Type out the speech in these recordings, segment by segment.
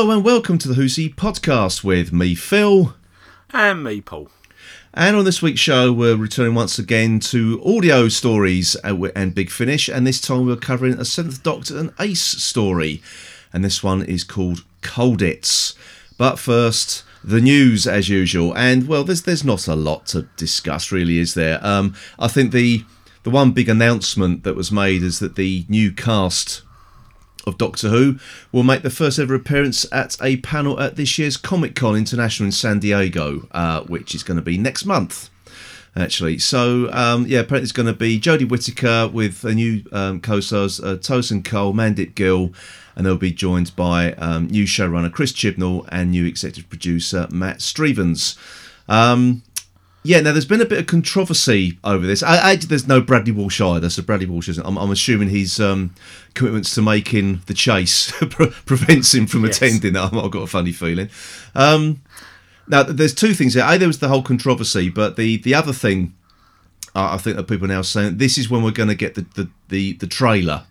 Hello and welcome to the Whoosy podcast with me, Phil. And me, Paul. And on this week's show, we're returning once again to audio stories and Big Finish, and this time we're covering a Seventh Doctor and Ace story. And this one is called Colditz. But first, the news as usual. And well, there's there's not a lot to discuss, really, is there? Um, I think the the one big announcement that was made is that the new cast of Doctor Who will make the first ever appearance at a panel at this year's Comic Con International in San Diego, uh, which is going to be next month. Actually, so um, yeah, apparently it's going to be Jodie Whittaker with a new um, co-stars uh, Tosin Cole, Mandip Gill, and they'll be joined by um, new showrunner Chris Chibnall and new executive producer Matt Strevens. Um, yeah, now there's been a bit of controversy over this. I, I, there's no Bradley Walsh either, so Bradley Walsh isn't. I'm, I'm assuming his um, commitments to making the chase prevents him from yes. attending. I've got a funny feeling. Um, now, there's two things here. A, there was the whole controversy, but the the other thing uh, I think that people are now saying this is when we're going to get the, the, the, the trailer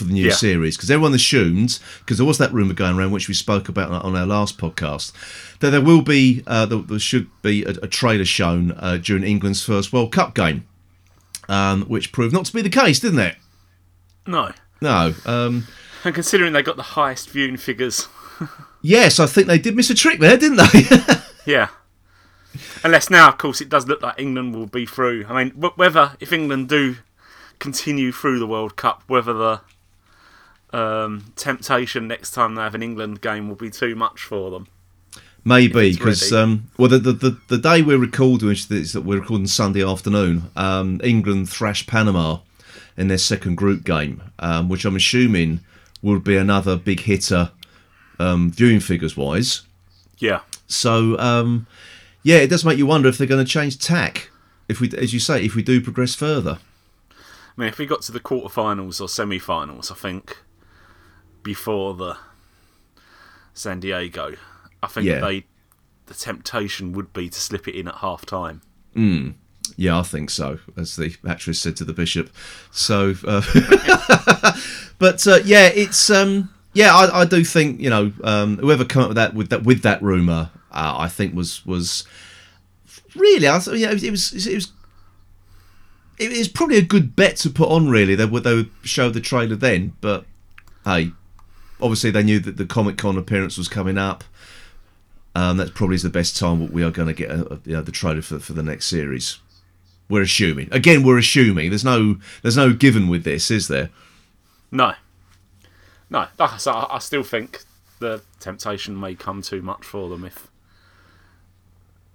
for the new yeah. series because everyone assumed because there was that rumor going around which we spoke about on our last podcast that there will be uh, there, should be a, a trailer shown uh, during England's first World Cup game, um, which proved not to be the case, didn't it? No, no. Um, and considering they got the highest viewing figures, yes, I think they did miss a trick there, didn't they? yeah. Unless now, of course, it does look like England will be through. I mean, whether if England do continue through the World Cup, whether the um, temptation next time they have an England game will be too much for them. Maybe because um, well, the, the the day we're recording is that we're recording Sunday afternoon. Um, England thrashed Panama in their second group game, um, which I'm assuming would be another big hitter, um, viewing figures wise. Yeah. So um, yeah, it does make you wonder if they're going to change tack if we, as you say, if we do progress further. I mean, if we got to the quarterfinals or semi-finals, I think before the San Diego, I think yeah. they the temptation would be to slip it in at half time. Mm. Yeah, I think so, as the actress said to the bishop. So, uh, but uh, yeah, it's um, yeah, I, I, do think you know um, whoever came up with that with that with that rumor, uh, I think was was really, I thought, yeah, it was it was it was probably a good bet to put on. Really, they would they would show the trailer then, but hey, obviously they knew that the Comic Con appearance was coming up. Um, that's probably the best time we are going to get a, a, you know, the trailer for for the next series. We're assuming. Again, we're assuming. There's no there's no given with this, is there? No. No. I I still think the temptation may come too much for them if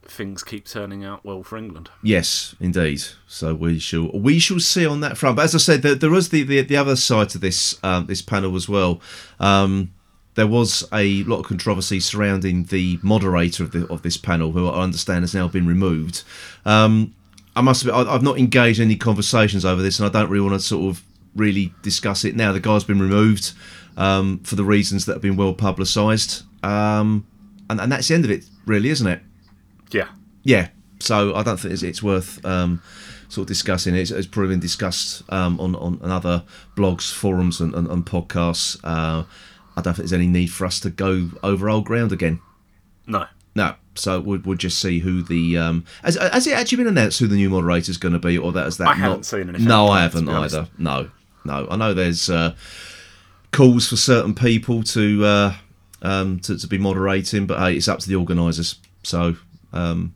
things keep turning out well for England. Yes, indeed. So we shall we shall see on that front. But as I said, there, there was the, the, the other side to this um, this panel as well. Um, there was a lot of controversy surrounding the moderator of the of this panel, who I understand has now been removed. Um, I must admit, I've not engaged any conversations over this, and I don't really want to sort of really discuss it now. The guy's been removed um, for the reasons that have been well publicised, um, and, and that's the end of it, really, isn't it? Yeah. Yeah. So I don't think it's, it's worth um, sort of discussing. It's, it's probably been discussed um, on, on, other blogs, forums, and, and, and podcasts. Uh, I don't think there's any need for us to go over old ground again. No. No. So we'll, we'll just see who the um, has, has it actually been announced who the new moderator is going to be, or that is that? I not, haven't seen anything. No, I haven't either. No, no. I know there's uh, calls for certain people to, uh, um, to to be moderating, but hey, it's up to the organisers. So um,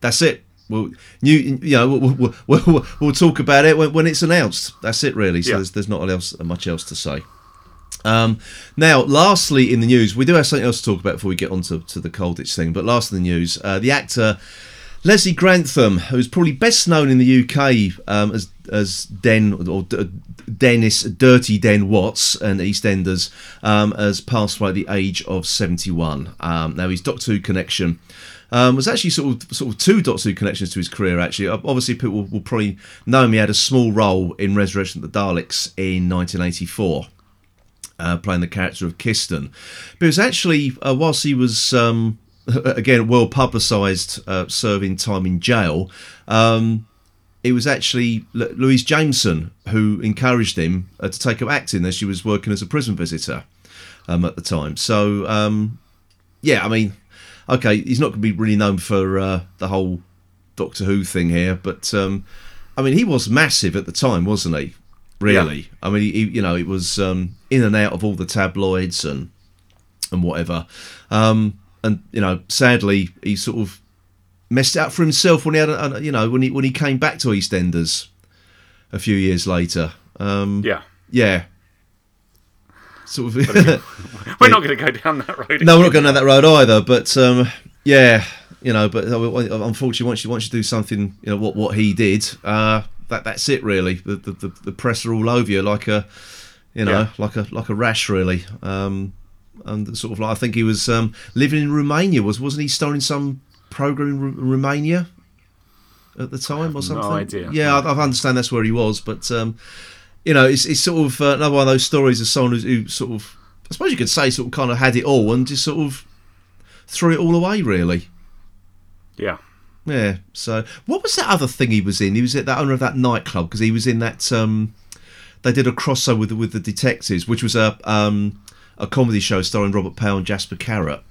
that's it. We'll, you, you know, we'll, we'll, we'll, we'll talk about it when, when, it's announced. That's it, really. So yeah. there's, there's not else, much else to say. Um, now, lastly, in the news, we do have something else to talk about before we get on to, to the Colditz thing. But last in the news, uh, the actor Leslie Grantham, who's probably best known in the UK um, as as Den or D- Dennis Dirty Den Watts and EastEnders, um, has passed away at the age of 71. Um, now, his Doctor Who connection um, was actually sort of sort of two Who connections to his career. Actually, obviously people will probably know him. He had a small role in Resurrection of the Daleks in 1984. Uh, playing the character of Kiston, but it was actually uh, whilst he was um, again well publicised, uh, serving time in jail. Um, it was actually Louise Jameson who encouraged him uh, to take up acting as she was working as a prison visitor. um, at the time. So um, yeah, I mean, okay, he's not going to be really known for uh, the whole Doctor Who thing here, but um, I mean, he was massive at the time, wasn't he? Really, I mean, he, you know, it was um, in and out of all the tabloids and and whatever. Um, and you know, sadly, he sort of messed it up for himself when he had, a, a- you know, when he when he came back to EastEnders a few years later. Um, Yeah. yeah. Sort of. We're not going to go down that road. no, we're not going down that road either. But um, yeah, you know, but uh, unfortunately, once you once you do something, you know, what what he did, uh, that that's it really. The the, the, the press are all over you like a, you know, Yeah. like a like a rash really. Um, and sort of like I think he was um, living in Romania. Was wasn't he starring some program in Romania at the time or something? No idea. Yeah, I, I understand that's where he was, but um, you know, it's, it's sort of uh, another one of those stories of someone who, who sort of, I suppose you could say, sort of kind of had it all and just sort of threw it all away, really. Yeah. Yeah. So, what was that other thing he was in? He was at that owner of that nightclub because he was in that. Um, they did a crossover with the, with the detectives, which was a um, a comedy show starring Robert Powell and Jasper Carrott.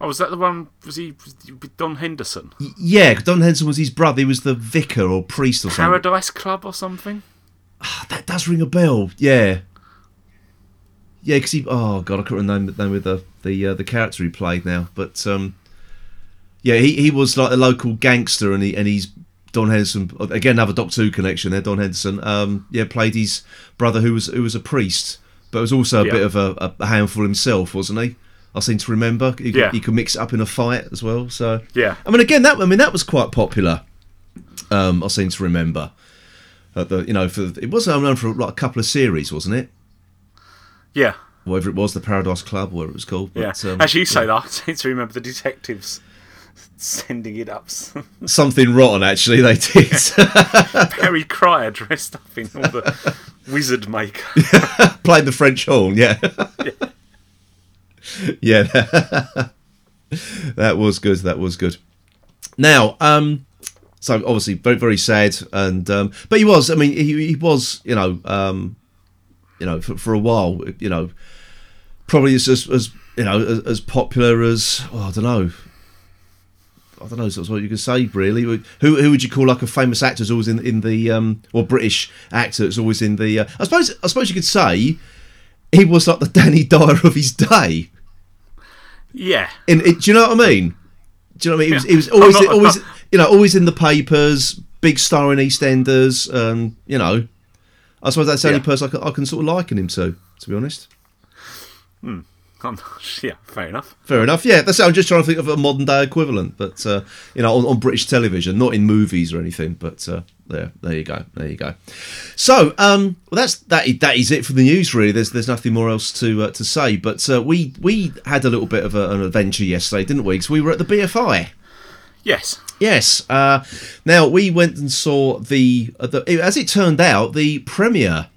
Oh, was that the one? Was he was he Don Henderson? Yeah, Don Henderson was his brother. He was the vicar or priest or something. Paradise Club or something? That does ring a bell. Yeah. Yeah, because he. Oh god, I can't remember the name of the the uh, the character he played now, but um, yeah, he, he was like a local gangster, and he and he's Don Henderson again another Doctor Who connection there. Don Henderson, um, yeah, played his brother who was who was a priest, but was also a Yeah. bit of a, a handful himself, wasn't he? I seem to remember. He, could- Yeah. he could mix it up in a fight as well. So Yeah. I mean, again, that I mean that was quite popular. Um, I seem to remember. The you know for it was known for like a couple of series, wasn't it? Yeah. Whatever it was, the Paradise Club, whatever it was called. Yeah. Um, As you say that, I seem to remember the detectives sending it up. something rotten actually they did. Barry Cryer dressed up in all the wizard makeup. Played the French horn, yeah. yeah. that was good. That was good. Now, um, so obviously very very sad, and um, but he was. I mean, he, he was. You know, um, you know, for, for a while. You know, probably as as, as you know as, as popular as oh, I don't know. I don't know. That's what you could say, really. Who who would you call like a famous actor who's always in in the um, or British actor that's always in the? Uh, I suppose I suppose you could say he was like the Danny Dyer of his day. Yeah. In it, do you know what I mean? Do you know what I mean? He was, Yeah. he was always not- always you know always in the papers, big star in EastEnders. Um, you know, I suppose that's the only Yeah. person I can, I can sort of liken him to. To be honest, I'm yeah, fair enough. fair enough. Yeah, that's. I'm just trying to think of a modern day equivalent, but uh, you know, on, on British television, not in movies or anything. But uh, there, there you go, there you go. So, um, well, that's that. That is it for the news. Really, there's there's nothing more else to uh, to say. But uh, we we had a little bit of a, an adventure yesterday, didn't we? Because we were at the BFI. Yes. Yes. Uh, now we went and saw the, uh, the as it turned out the premiere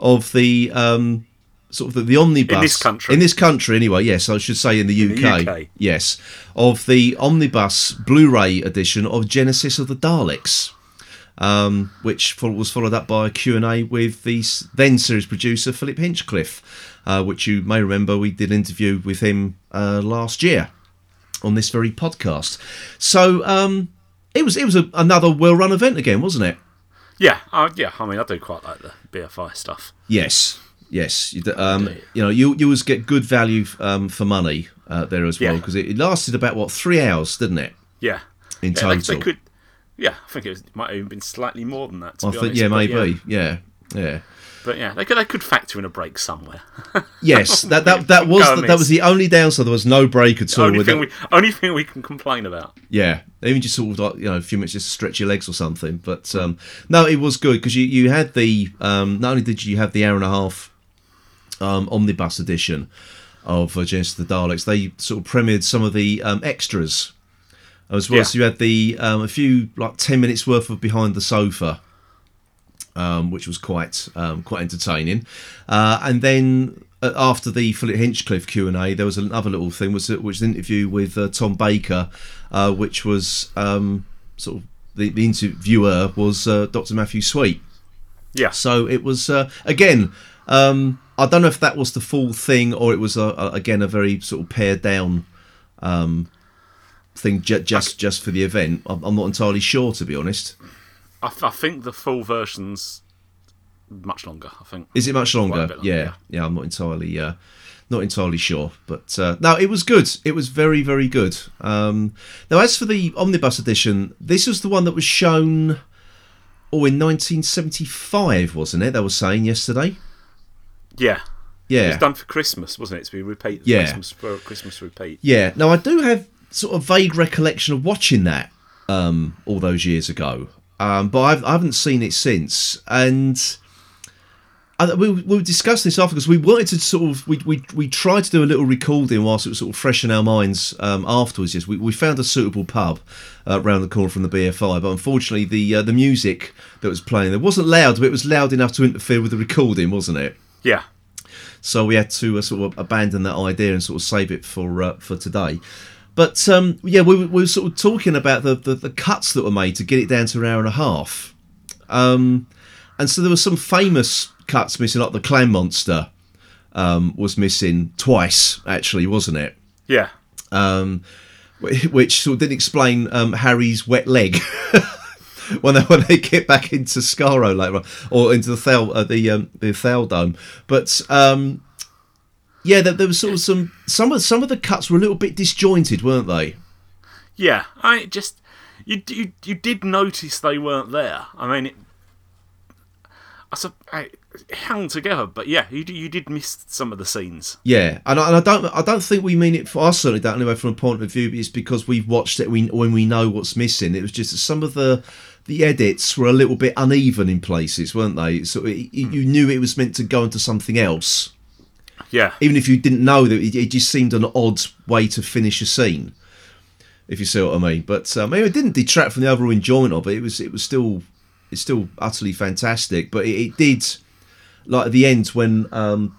of the um, sort of the, the omnibus In this country. In this country, anyway. Yes, I should say in the In UK. the UK. Yes, of the omnibus Blu-ray edition of Genesis of the Daleks. Um, which was followed up by a Q&A with the then series producer Philip Hinchcliffe, uh, which you may remember we did an interview with him uh, last year on this very podcast. So um, it was it was a, another well-run event again, wasn't it? Yeah. Uh, yeah. I mean, I do quite like the BFI stuff. Yes, yes. You, um, you know, you you always get good value um, for money uh, there as well because it, it lasted about what three hours, didn't it? Yeah. In Yeah, total. Yeah, I think it, was, it might have even been slightly more than that. I think honest, yeah, maybe, yeah, yeah. But yeah, they could they could factor in a break somewhere. Yes, that that, that was the, that was the only downside. There was no break at all. only with thing we only thing we can complain about. Yeah, even just sort of like you know a few minutes just to stretch your legs or something. But um, no, it was good because you you had the um, not only did you have the hour and a half um, omnibus edition of uh, Genesis of the Daleks, they sort of premiered some of the um, extras as well. Yeah. So you had the um, a few like ten minutes worth of behind the sofa. Um, which was quite um, quite entertaining, uh, and then uh, after the Philip Hinchcliffe Q and A, there was another little thing, was which was an interview with uh, Tom Baker, uh, which was um, sort of the, the interviewer was uh, Dr Matthew Sweet. Yeah, So it was uh, again, um, I don't know if that was the full thing or it was a, a, again a very sort of pared down um, thing ju- just just for the event. I'm, I'm not entirely sure to be honest. I, I think the full version's much longer. I think. Is it much longer? longer, yeah, yeah. yeah. I'm not entirely uh, not entirely sure, but uh, no, it was good. It was very very good. Um, now, as for the omnibus edition, this was the one that was shown. Oh, in 1975, wasn't it? They were saying yesterday. Yeah. Yeah. It was done for Christmas, wasn't it? To be repeat. Yeah. Christmas for Christmas repeat. Yeah. Now I do have sort of vague recollection of watching that um, all those years ago, um, but I've, I haven't seen it since. And I, we we discussed this after because we wanted to sort of we, we we tried to do a little recording whilst it was sort of fresh in our minds um, afterwards. Yes, we, we found a suitable pub uh, around the corner from the BFI, but unfortunately the uh, the music that was playing there wasn't loud, but it was loud enough to interfere with the recording, wasn't it? Yeah. So we had to uh, sort of abandon that idea and sort of save it for uh, for today. But um, yeah, we, were- we were sort of talking about the, the, the cuts that were made to get it down to an hour and a half. Um, and so there were some famous cuts missing, like the Clam Monster um, was missing twice, actually, wasn't it? Yeah. um, which sort of didn't explain um, Harry's wet leg when they when they get back into Skaro later on, or into the Thal uh, the um, the Thal Dome. But um, yeah, there, there was sort of some some of some of the cuts were a little bit disjointed, weren't they? Yeah. I just you you you did notice they weren't there. I mean, it, I sup- I- it hung together, but yeah, you you did miss some of the scenes. Yeah, and I, and I don't I don't think we mean it for us certainly don't anyway from a point of view. But it's because we've watched it we when we know what's missing. It was just that some of the the edits were a little bit uneven in places, weren't they? So it, it- you knew it was meant to go into something else. Yeah. even if you didn't know that it, it just seemed an odd way to finish a scene if you see what i mean but um, it didn't detract from the overall enjoyment of it it was it was still it's still utterly fantastic but it, it did like at the end when um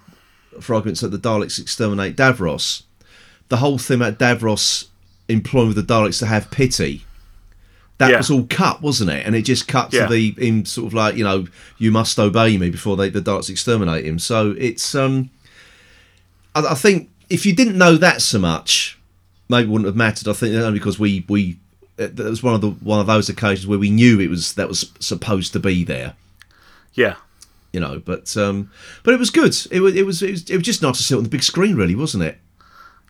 for argument's sake the daleks exterminate davros the whole thing about davros imploring the daleks to have pity that Yeah. was all cut, wasn't it? And it just cut Yeah. to the him sort of like you know you must obey me before they the Daleks exterminate him. So it's um, I, I think if you didn't know that so much, maybe it wouldn't have mattered. I think only because we we it was one of the one of those occasions where we knew it was that was supposed to be there. Yeah. You know, but um, but it was good. It was it was it was, it was just nice to see it on the big screen, really, wasn't it?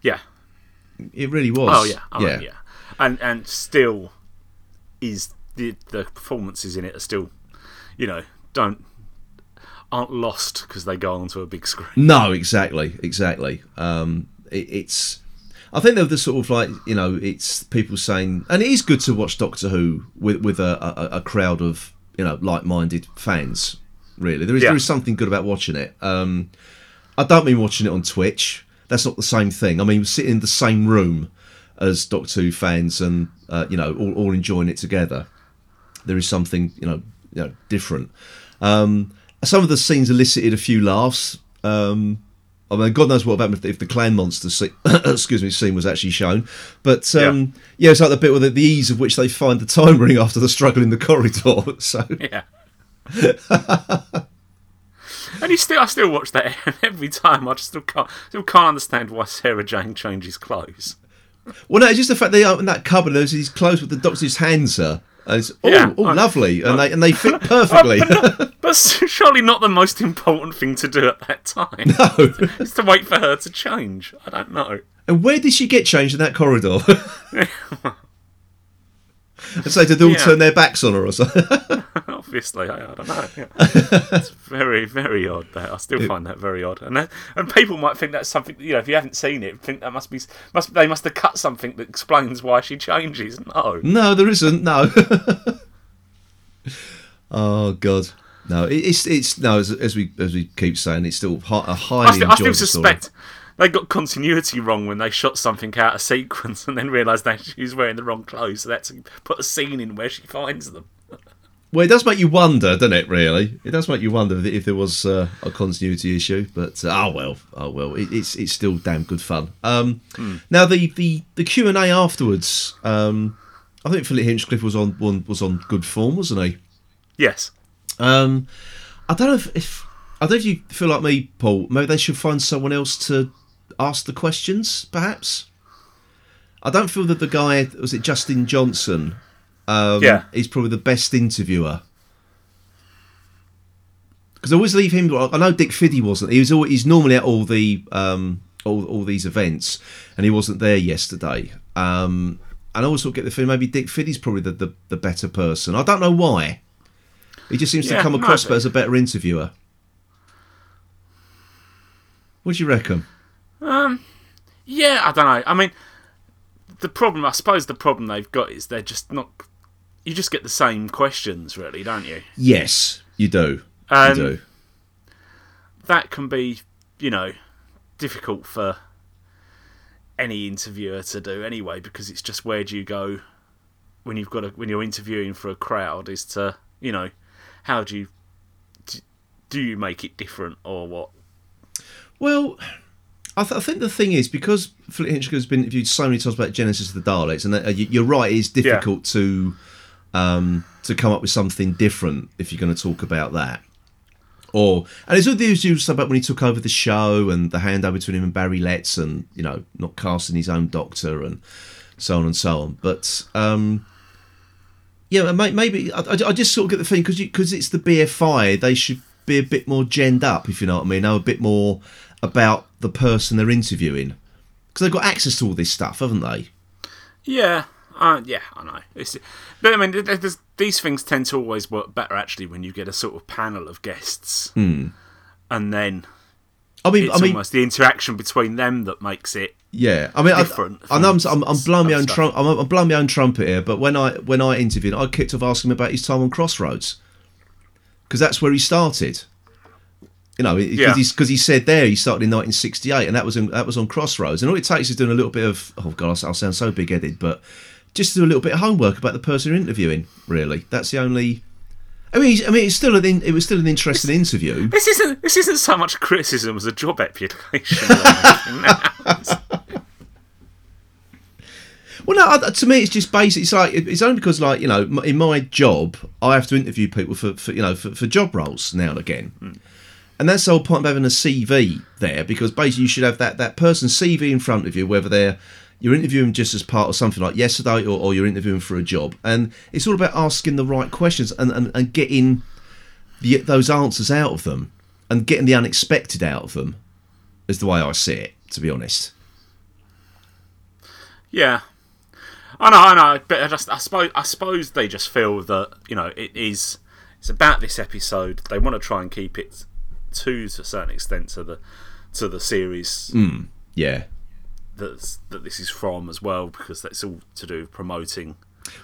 Yeah. It really was. Oh yeah. Oh, yeah. yeah. And and still is the the performances in it are still, you know, don't aren't lost because they go onto a big screen. No, exactly, exactly. Um, it, it's. I think they're the sort of like you know, it's people saying, and it is good to watch Doctor Who with with a, a, a crowd of you know like-minded fans. Really, there is Yeah. there is something good about watching it. Um, I don't mean watching it on Twitch. That's not the same thing. I mean sitting in the same room as Doctor Who fans and uh, you know all, all enjoying it together. There is something you know you know different. Um, some of the scenes elicited a few laughs. Um, I mean, God knows what would happen if the, if the clam monster scene, excuse me scene was actually shown. But um, yeah. it's like the bit with the, the ease of which they find the time ring after the struggle in the corridor. So Yeah. and you still, I still watch that every time. I just still can't, still can't understand why Sarah Jane changes clothes. well, no, it's just the fact they open that cupboard. And there's these clothes with the doctor's hands are. It's, oh, Yeah. oh, uh, lovely, and they and they fit perfectly. But surely not the most important thing to do at that time. no. Is to wait for her to change. I don't know. And where did she get changed in that corridor? And so did they all Yeah. turn their backs on her or something? Obviously, I, I don't know. Yeah. it's very, very odd. That I still find that very odd, and that, and people might think that's something. You know, if you haven't seen it, think that must be must they must have cut something that explains why she changes. No, No, there isn't. No. oh God, no. It, it's it's no. As, as we as we keep saying, it's still a I highly still, I still suspect they got continuity wrong when they shot something out of sequence and then realised that she was wearing the wrong clothes, so that's to put a scene in where she finds them. Well, it does make you wonder, doesn't it? Really, it does make you wonder if, there was uh, a continuity issue. But uh, oh well, oh well. It, it's it's still damn good fun. Um, Now the the the Q and A afterwards. Um, I think Philip Hinchcliffe was on one was on good form, wasn't he? Yes, Um, I don't know if, if I don't know if you feel like me, Paul. Maybe they should find someone else to ask the questions, perhaps. I don't feel that the guy was it Justin Johnson. Um, Yeah. is probably the best interviewer. Because I always leave him. I know Dick Fiddy wasn't. He was. Always, he's normally at all the um, all all these events, and he wasn't there yesterday. Um, and I also get the feeling maybe Dick Fiddy's probably the, the, the better person. I don't know why. He just seems to come across as a better interviewer. What do you reckon? Yeah, I don't know. I mean, the problem, I suppose, the problem they've got is they're just not. You just get the same questions, really, don't you? Yes, you do. Um, you do. That can be, you know, difficult for any interviewer to do anyway, because it's just where do you go when you've got a, when you're interviewing for a crowd is to, you know, how do you do you make it different or what? Well, I, th- I think the thing is because Philip Hitchcock has been interviewed so many times about Genesis of the Daleks, and that, uh, you- you're right, it's difficult to um, to come up with something different if you're going to talk about that. Or and it's all the usual stuff about when he took over the show and the handover between him and Barry Letts, and you know not casting his own Doctor and so on and so on. But um, yeah, maybe I, I just sort of get the feeling because because it's the BFI, they should be a bit more genned up, if you know what I mean. Know a bit more about the person they're interviewing because they've got access to all this stuff, haven't they? Yeah, uh, yeah, I know. It's, but I mean, th- th- there's- these things tend to always work better actually when you get a sort of panel of guests, and then I mean, it's I mean, almost the interaction between them that makes it. yeah. I mean, I, different I know I'm, I'm, I'm blowing my own stuff. trum- I'm, I'm blowing my own trumpet here, but when I when I interviewed, I kicked off asking him about his time on Crossroads because that's where he started. You know, because Yeah. he's because he said there he started in 1968, and that was in, that was on Crossroads, and all it takes is doing a little bit of oh god, I'll, sound so big headed, but just do a little bit of homework about the person you're interviewing. Really, that's the only. I mean, I mean, it's still an in, it was still an interesting interview. This isn't this isn't so much criticism as a job application. or anything now. Well, no, to me, it's just basic. It's like it's only because, like you know, in my job, I have to interview people for, for you know for, for job roles now and again, hmm. And that's the whole point of having a CV there because basically you should have that that person's CV in front of you, whether they're you're interviewing just as part of something like yesterday or, or you're interviewing for a job, and it's all about asking the right questions and and, and getting the, those answers out of them and getting the unexpected out of them, is the way I see it. To be honest. yeah, I know, I know, but I just I suppose I suppose they just feel that you know it is it's about this episode. They want to try and keep it to, to a certain extent to the to the series Yeah. that's that this is from as well because that's all to do with promoting.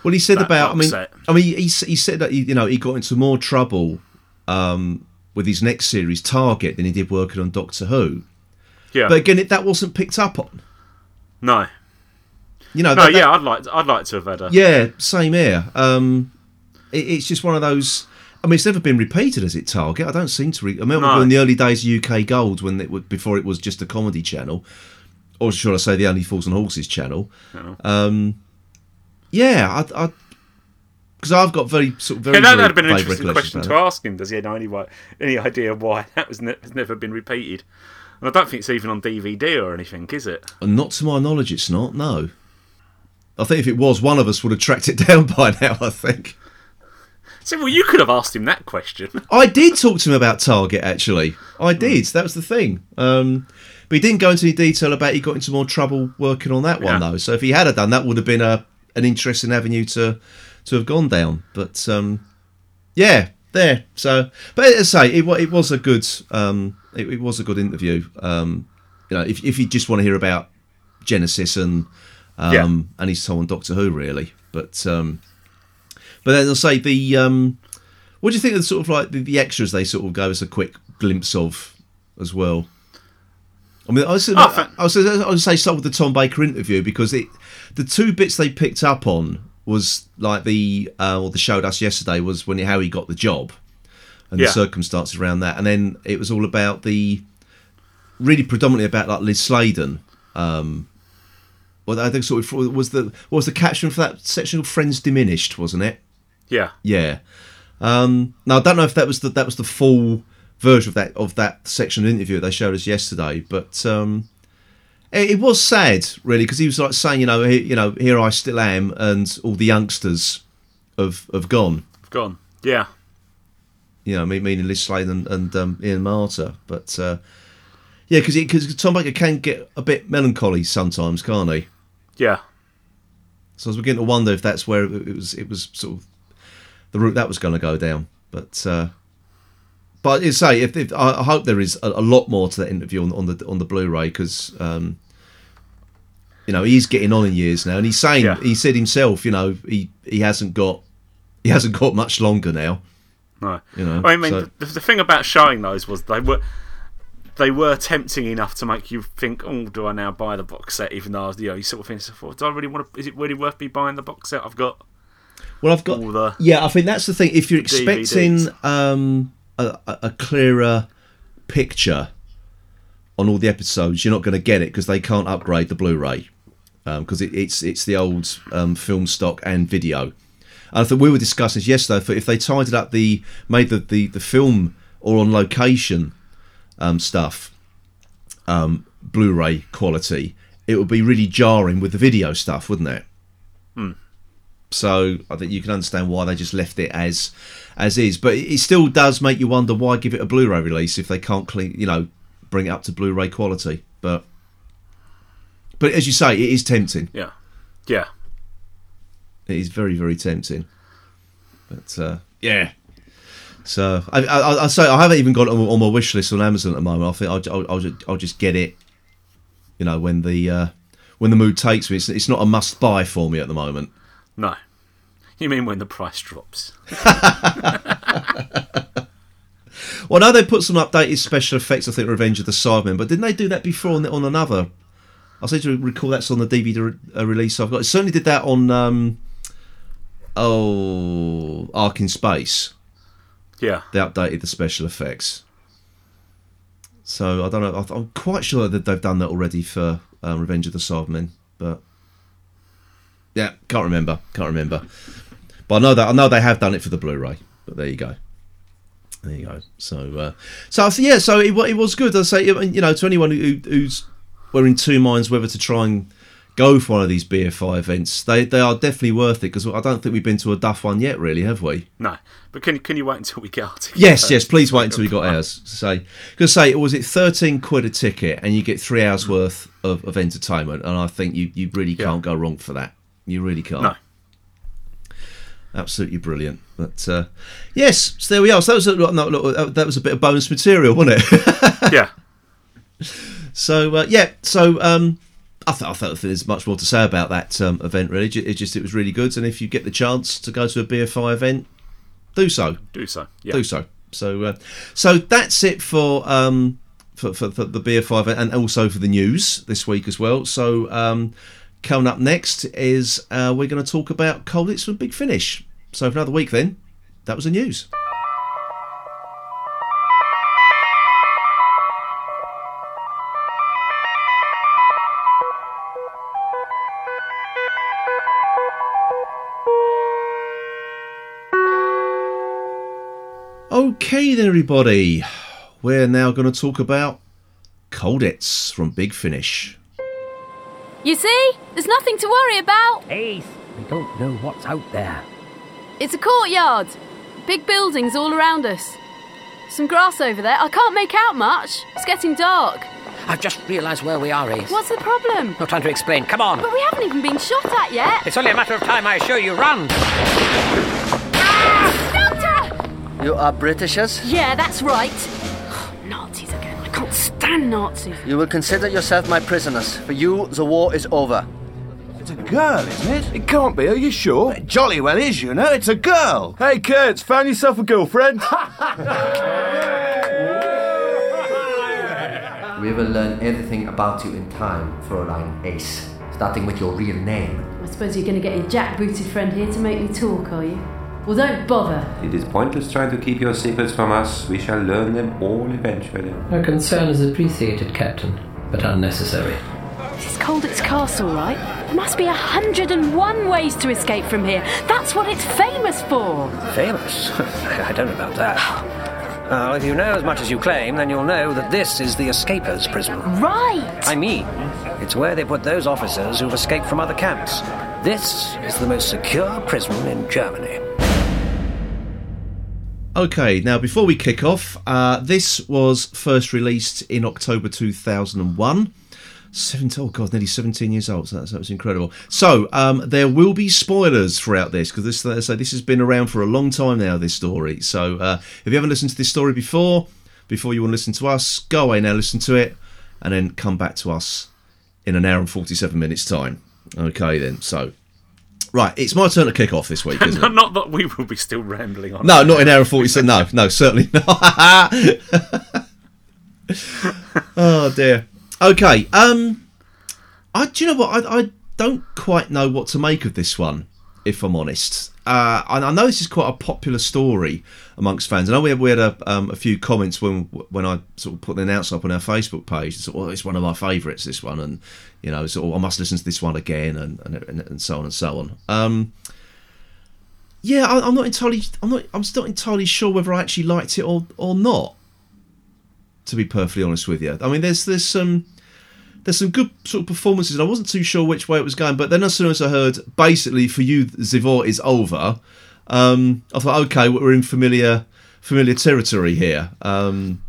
Well, he said that about. I mean. I mean, he, he said that he, you know he got into more trouble um, with his next series, Target, than he did working on Doctor Who. Yeah, But again, it, that wasn't picked up on. no, You know. no, that- that- yeah, I'd like I'd like to have had a yeah, same here. Um, it, it's just one of those. I mean, it's never been repeated as it Target. I don't seem to. Re- I remember No. in the early days of UK Gold when it was, before it was just a comedy channel, or should I say the Only Fools and Horses channel. Um, yeah, I. I because I've got very sort of very, Yeah, that would have been an interesting question to ask him. Does he know any any idea why that was ne- has never been repeated? And I don't think it's even on DVD or anything, is it? And not to my knowledge, it's not. No. I think if it was, one of us would have tracked it down by now. I think. So, well, you could have asked him that question. I did talk to him about Target. Actually, I did. That was the thing. Um, but he didn't go into any detail about he got into more trouble working on that one Yeah. though. So if he had done, that would have been a an interesting avenue to to have gone down. But um, yeah, there. So, but as I say, it, it was a good um, it, it was a good interview. Um, you know, if if you just want to hear about Genesis and um, Yeah. and his time on Doctor Who, really. But um, but then I'll say the um, what do you think of the sort of like the, the extras they sort of gave us a quick glimpse of as well? I mean, I was, Oh, I fa- was, I was say start with the Tom Baker interview because it, the two bits they picked up on was like the uh, or the showed us yesterday was when how he got the job and Yeah. the circumstances around that, and then it was all about the really predominantly about like Liz Sladen. Um, well, I think sort of was the what was the caption for that section of Friends Diminished, wasn't it? Yeah. Yeah. Um, now I don't know if that was the that was the full version of that of that section of the interview they showed us yesterday. But um, it, it was sad, really, because he was like saying, you know, he, you know, here I still am, and all the youngsters have have gone. Gone. Yeah. You know, me- meaning Liz Slade and, and um, Ian Marter. But uh, yeah, because because Tom Baker can get a bit melancholy sometimes, can't he? Yeah. So I was beginning to wonder if that's where it was. It was sort of the route that was going to go down. But uh, but you say if, if I hope there is a, a lot more to that interview on, on the on the Blu-ray because um, you know he's getting on in years now, and he's saying Yeah. he said himself, you know, he he hasn't got he hasn't got much longer now. No. You know, I mean, so- the, the thing about showing those was they were they were tempting enough to make you think, oh, do I now buy the box set? Even though you know, you sort of think, yourself, do I really want to? Is it really worth me buying the box set? I've got Well, I've got the Yeah, I think that's the thing. If you're expecting um, a, a clearer picture on all the episodes, you're not going to get it because they can't upgrade the Blu-ray because it, it's it's the old um, film stock and video. And I think we were discussing this yesterday. If if they tidied up the made the the, the film or on location um, stuff um, Blu-ray quality, it would be really jarring with the video stuff, wouldn't it? So I think you can understand why they just left it as as is. But it still does make you wonder why give it a Blu-ray release if they can't clean, you know, bring it up to Blu-ray quality. But but as you say, it is tempting. yeah, yeah. It is very very tempting. But uh, yeah. So I, I, I say I haven't even got it on, on my wish list on Amazon at the moment. I think I'll, I'll, I'll, just, I'll just get it. You know when the uh, when the mood takes me. It's, it's not a must buy for me at the moment. No. You mean when the price drops? Well, I know they put some updated special effects. I think Revenge of the Cybermen, but didn't they do that before on, on another? I seem to recall that's on the DVD re- uh, release I've got. It certainly did that on um, oh Ark in Space. Yeah. They updated the special effects. So I don't know. I'm quite sure that they've done that already for um, Revenge of the Cybermen, but yeah, can't remember. Can't remember. But I know that I know they have done it for the Blu-ray. But there you go. There you go. So, uh, so yeah, so it, it was good. I say, you know, to anyone who, who's were in two minds whether to try and go for one of these BFI events, they they are definitely worth it because I don't think we've been to a Duff one yet, really, have we? No. But can can you wait until we get our tickets? Yes, yes. Please wait until we got ours. Say, because say, was it thirteen quid a ticket, and you get three hours worth of, of entertainment, and I think you you really Yeah. can't go wrong for that. You really can't. No. Absolutely brilliant. But uh, yes, so there we are. So that was a, no, that was a bit of bonus material, wasn't it? yeah. So uh, yeah, so um, I, th- I thought there's much more to say about that um, event. Really, it just it was really good, and if you get the chance to go to a BFI event, do so. Do so. Yeah. Do so. So uh, so that's it for um, for, for, for the BFI event, and also for the news this week as well. So um, coming up next is uh, we're going to talk about Colditz and Big Finish. So for another week, then that was the news. Okay, then, everybody. We're now going to talk about Colditz from Big Finish. You see? There's nothing to worry about. Ace, we don't know what's out there. It's a courtyard. Big buildings all around us. Some grass over there. I can't make out much. It's getting dark. I've just realised where we are, Ace. What's the problem? No time to explain. Come on. But we haven't even been shot at yet. It's only a matter of time, I assure you. Run! Ah! Doctor! You are Britishers? Yeah, that's right. Nazis again. I can't stand Nazis. You will consider yourself my prisoners. For you, the war is over. It's a girl, isn't it? It can't be, are you sure? It jolly well is, you know. It's a girl. Hey, kids, found yourself a girlfriend? We will learn everything about you in time, Fräulein Ace. Starting with your real name. I suppose you're going to get your jack-booted friend here to make me talk, are you? Well, don't bother. It is pointless trying to keep your secrets from us. We shall learn them all eventually. Our concern is appreciated, Captain, but unnecessary. This is Colditz Castle, right? There must be a hundred and one ways to escape from here. That's what it's famous for. Famous? I don't know about that. Well, if you know as much as you claim, then you'll know that this is the escapers' prison. Right. I mean, it's where they put those officers who've escaped from other camps. This is the most secure prison in Germany. Okay, now before we kick off, uh, this was first released in October 2001. 17, oh god, nearly 17 years old. So that's, that was incredible. So um, there will be spoilers throughout this because this, so this has been around for a long time now. This story. So uh, if you haven't listened to this story before, before you want to listen to us, go away now, listen to it, and then come back to us in an hour and 47 minutes time. Okay, then. So right, it's my turn to kick off this week, isn't it? Not that we will be still rambling on. No, not in hour and 47. No, no, certainly not. oh dear. Okay. Um, I do you know what? I, I don't quite know what to make of this one, if I'm honest. Uh, and I know this is quite a popular story amongst fans. I know we had, we had a, um, a few comments when when I sort of put the announcement up on our Facebook page. Of, well, it's one of my favourites, this one, and you know, sort of, I must listen to this one again, and and, and so on and so on. Um, yeah, I, I'm not entirely. I'm not. I'm still entirely sure whether I actually liked it or or not. To be perfectly honest with you, I mean, there's there's some there's some good sort of performances. and I wasn't too sure which way it was going, but then as soon as I heard basically for you Zivor is over, um, I thought okay, we're in familiar familiar territory here. Um,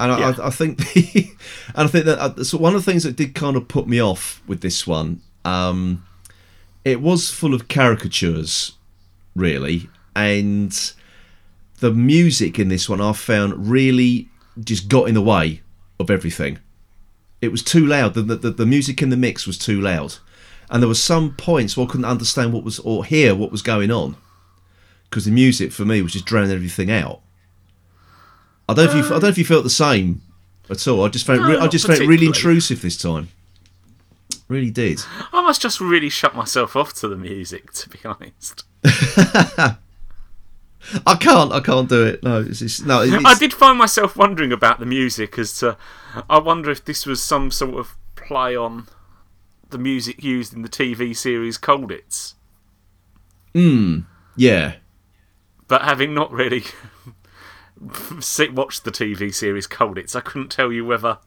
and I, Yeah. I, I think, and I think that uh, so one of the things that did kind of put me off with this one, um, it was full of caricatures, really, and the music in this one I found really just got in the way of everything. It was too loud. The, the, the music in the mix was too loud, and there were some points where I couldn't understand what was or hear what was going on because the music for me was just drowning everything out. I don't know if you I don't know if you felt the same at all. I just found No, re- I just found really intrusive this time. Really did. I must just really shut myself off to the music, to be honest. I can't. I can't do it. No, it's, it's no. It's, I did find myself wondering about the music as to. I wonder if this was some sort of play on the music used in the TV series Colditz. Hmm. Yeah. But having not really sit- watched the TV series Colditz, I couldn't tell you whether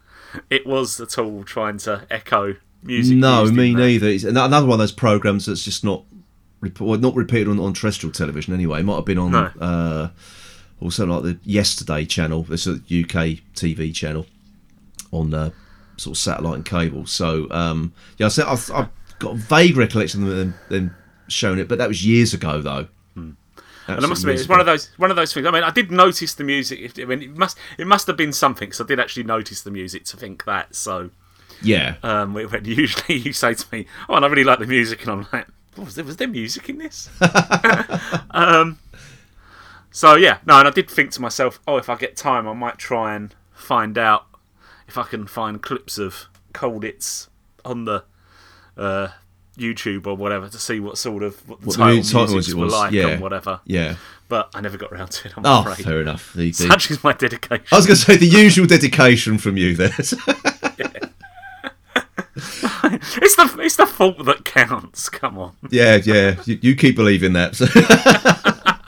it was at all trying to echo music. No, me neither. It's another one of those programs that's just not, well, not repeated on, on terrestrial television anyway. It might have been on No. uh, also like the Yesterday channel. This is a UK TV channel on uh, sort of satellite and cable. So um, yeah, I said I've, I've got a vague recollection of them, them showing it, but that was years ago though. Hmm. And I must admit, it's one of those one of those things. I mean, I did notice the music. I mean, it must it must have been something. Because I did actually notice the music to think that. So Yeah, um, when usually you say to me, "Oh, and I really like the music," and I'm like, "What was there? Was there music in this?" um, so yeah, no, and I did think to myself, "Oh, if I get time, I might try and find out if I can find clips of Colditz on the uh, YouTube or whatever to see what sort of what the What title, title music were was, like yeah. and whatever." yeah. But I never got around to it. I'm Oh, afraid. fair enough. The, the- Such is my dedication. I was going to say the usual dedication from you there. It's the it's the fault that counts. Come on. Yeah, yeah. You, you keep believing that.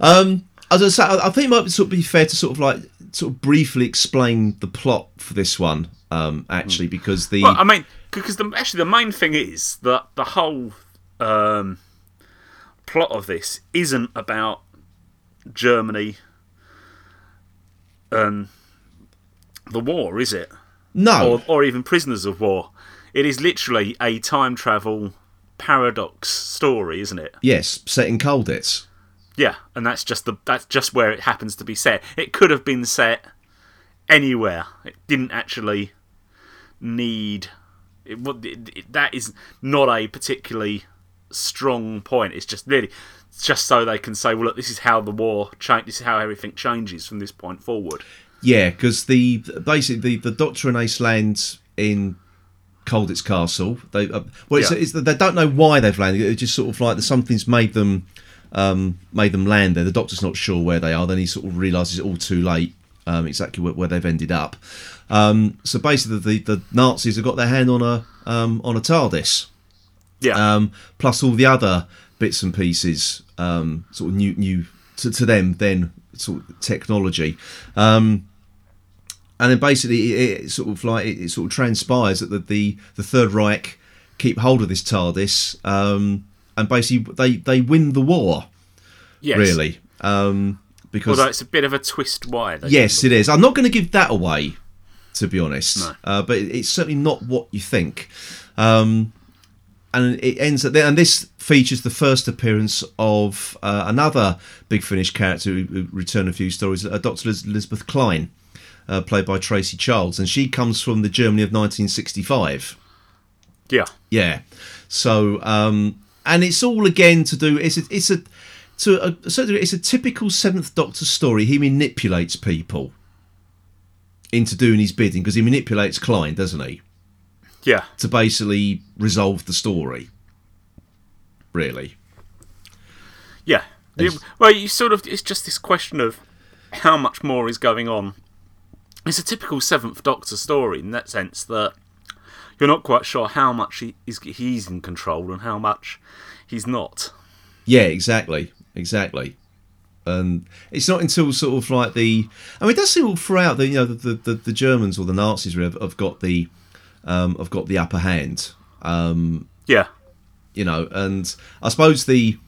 Um, as I say, I I think it might sort of be fair to sort of like sort of briefly explain the plot for this one. Um, actually, because the Well, I mean, because the, actually the main thing is that the whole um, plot of this isn't about Germany and the war, is it? no, Or, or even prisoners of war. It is literally a time travel paradox story, isn't it? yes, set in Colditz. Yeah, and that's just the that's just where it happens to be set. It could have been set anywhere. It didn't actually need. It, it, it, that is not a particularly strong point. It's just really it's just so they can say, well, look, this is how the war change. This is how everything changes from this point forward. Yeah, because the basically the, the Doctor and Ace land in Colditz Castle. They uh, well, it's, Yeah. it's, they don't know why they've landed. It's just sort of like something's made them um, made them land there. The Doctor's not sure where they are. Then he sort of realizes it's all too late. Um, exactly where, where they've ended up. Um, so basically, the, the Nazis have got their hand on a um, on a TARDIS Yeah, um, plus all the other bits and pieces, um, sort of new, new to, to them, then sort of technology. Um, and then basically, it, it sort of like it, it, sort of transpires that the, the the Third Reich keep hold of this TARDIS, um, and basically they they win the war. Yes. Really, um, because although it's a bit of a twist why. yes, it is. I'm not going to give that away, to be honest. No. Uh, but it- it's certainly not what you think. Um, and it ends at there, and this features the first appearance of uh, another Big Finish character who returned a few stories, uh, Dr. Liz- Elizabeth Klein, uh, played by Tracey Childs, and she comes from the Germany of 1965. Yeah. Yeah. So, um, and it's all again to do. It's a, it's a to a, a certain degree, it's a typical Seventh Doctor story. He manipulates people into doing his bidding because he manipulates Klein, doesn't he? Yeah. To basically resolve the story. Really. Yeah. You- well, you sort of. It's just this question of how much more is going on. It's a typical Seventh Doctor story in that sense that you're not quite sure how much he, he's, he's in control and how much he's not. Yeah, exactly, exactly. And it's not until sort of like the, I mean, it does seem all throughout the you know the, the, the Germans or the Nazis really have, have got the, um, have got the upper hand. Um, Yeah. you know, and I suppose the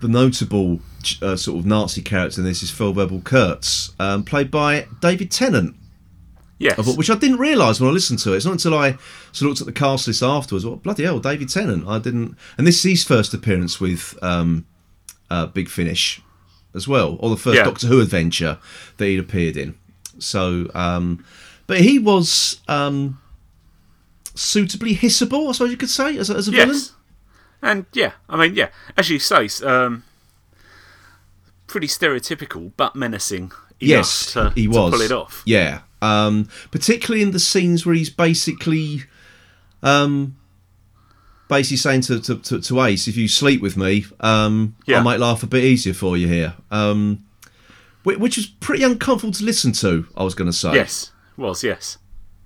the notable uh, sort of Nazi character in this is Feldwebel Kurtz, um, played by David Tennant. Yes. Of- Which I didn't realise when I listened to it. It's not until I sort of looked at the cast list afterwards. Well, bloody hell, David Tennant. I didn't. And this is his first appearance with um, uh, Big Finish as well, or the first Yeah. Doctor Who adventure that he'd appeared in. So, um, but he was um, suitably hissable, I suppose you could say, as a, as a villain. And yeah, I mean, yeah, as you say, um, pretty stereotypical but menacing. Yes, to, he was. pull it off. Yeah, um, particularly in the scenes where he's basically, um, basically saying to, to, to, to Ace, "If you sleep with me, um, Yeah. I might laugh a bit easier for you here." Um, which was pretty uncomfortable to listen to. I was going to say, Yes, was yes.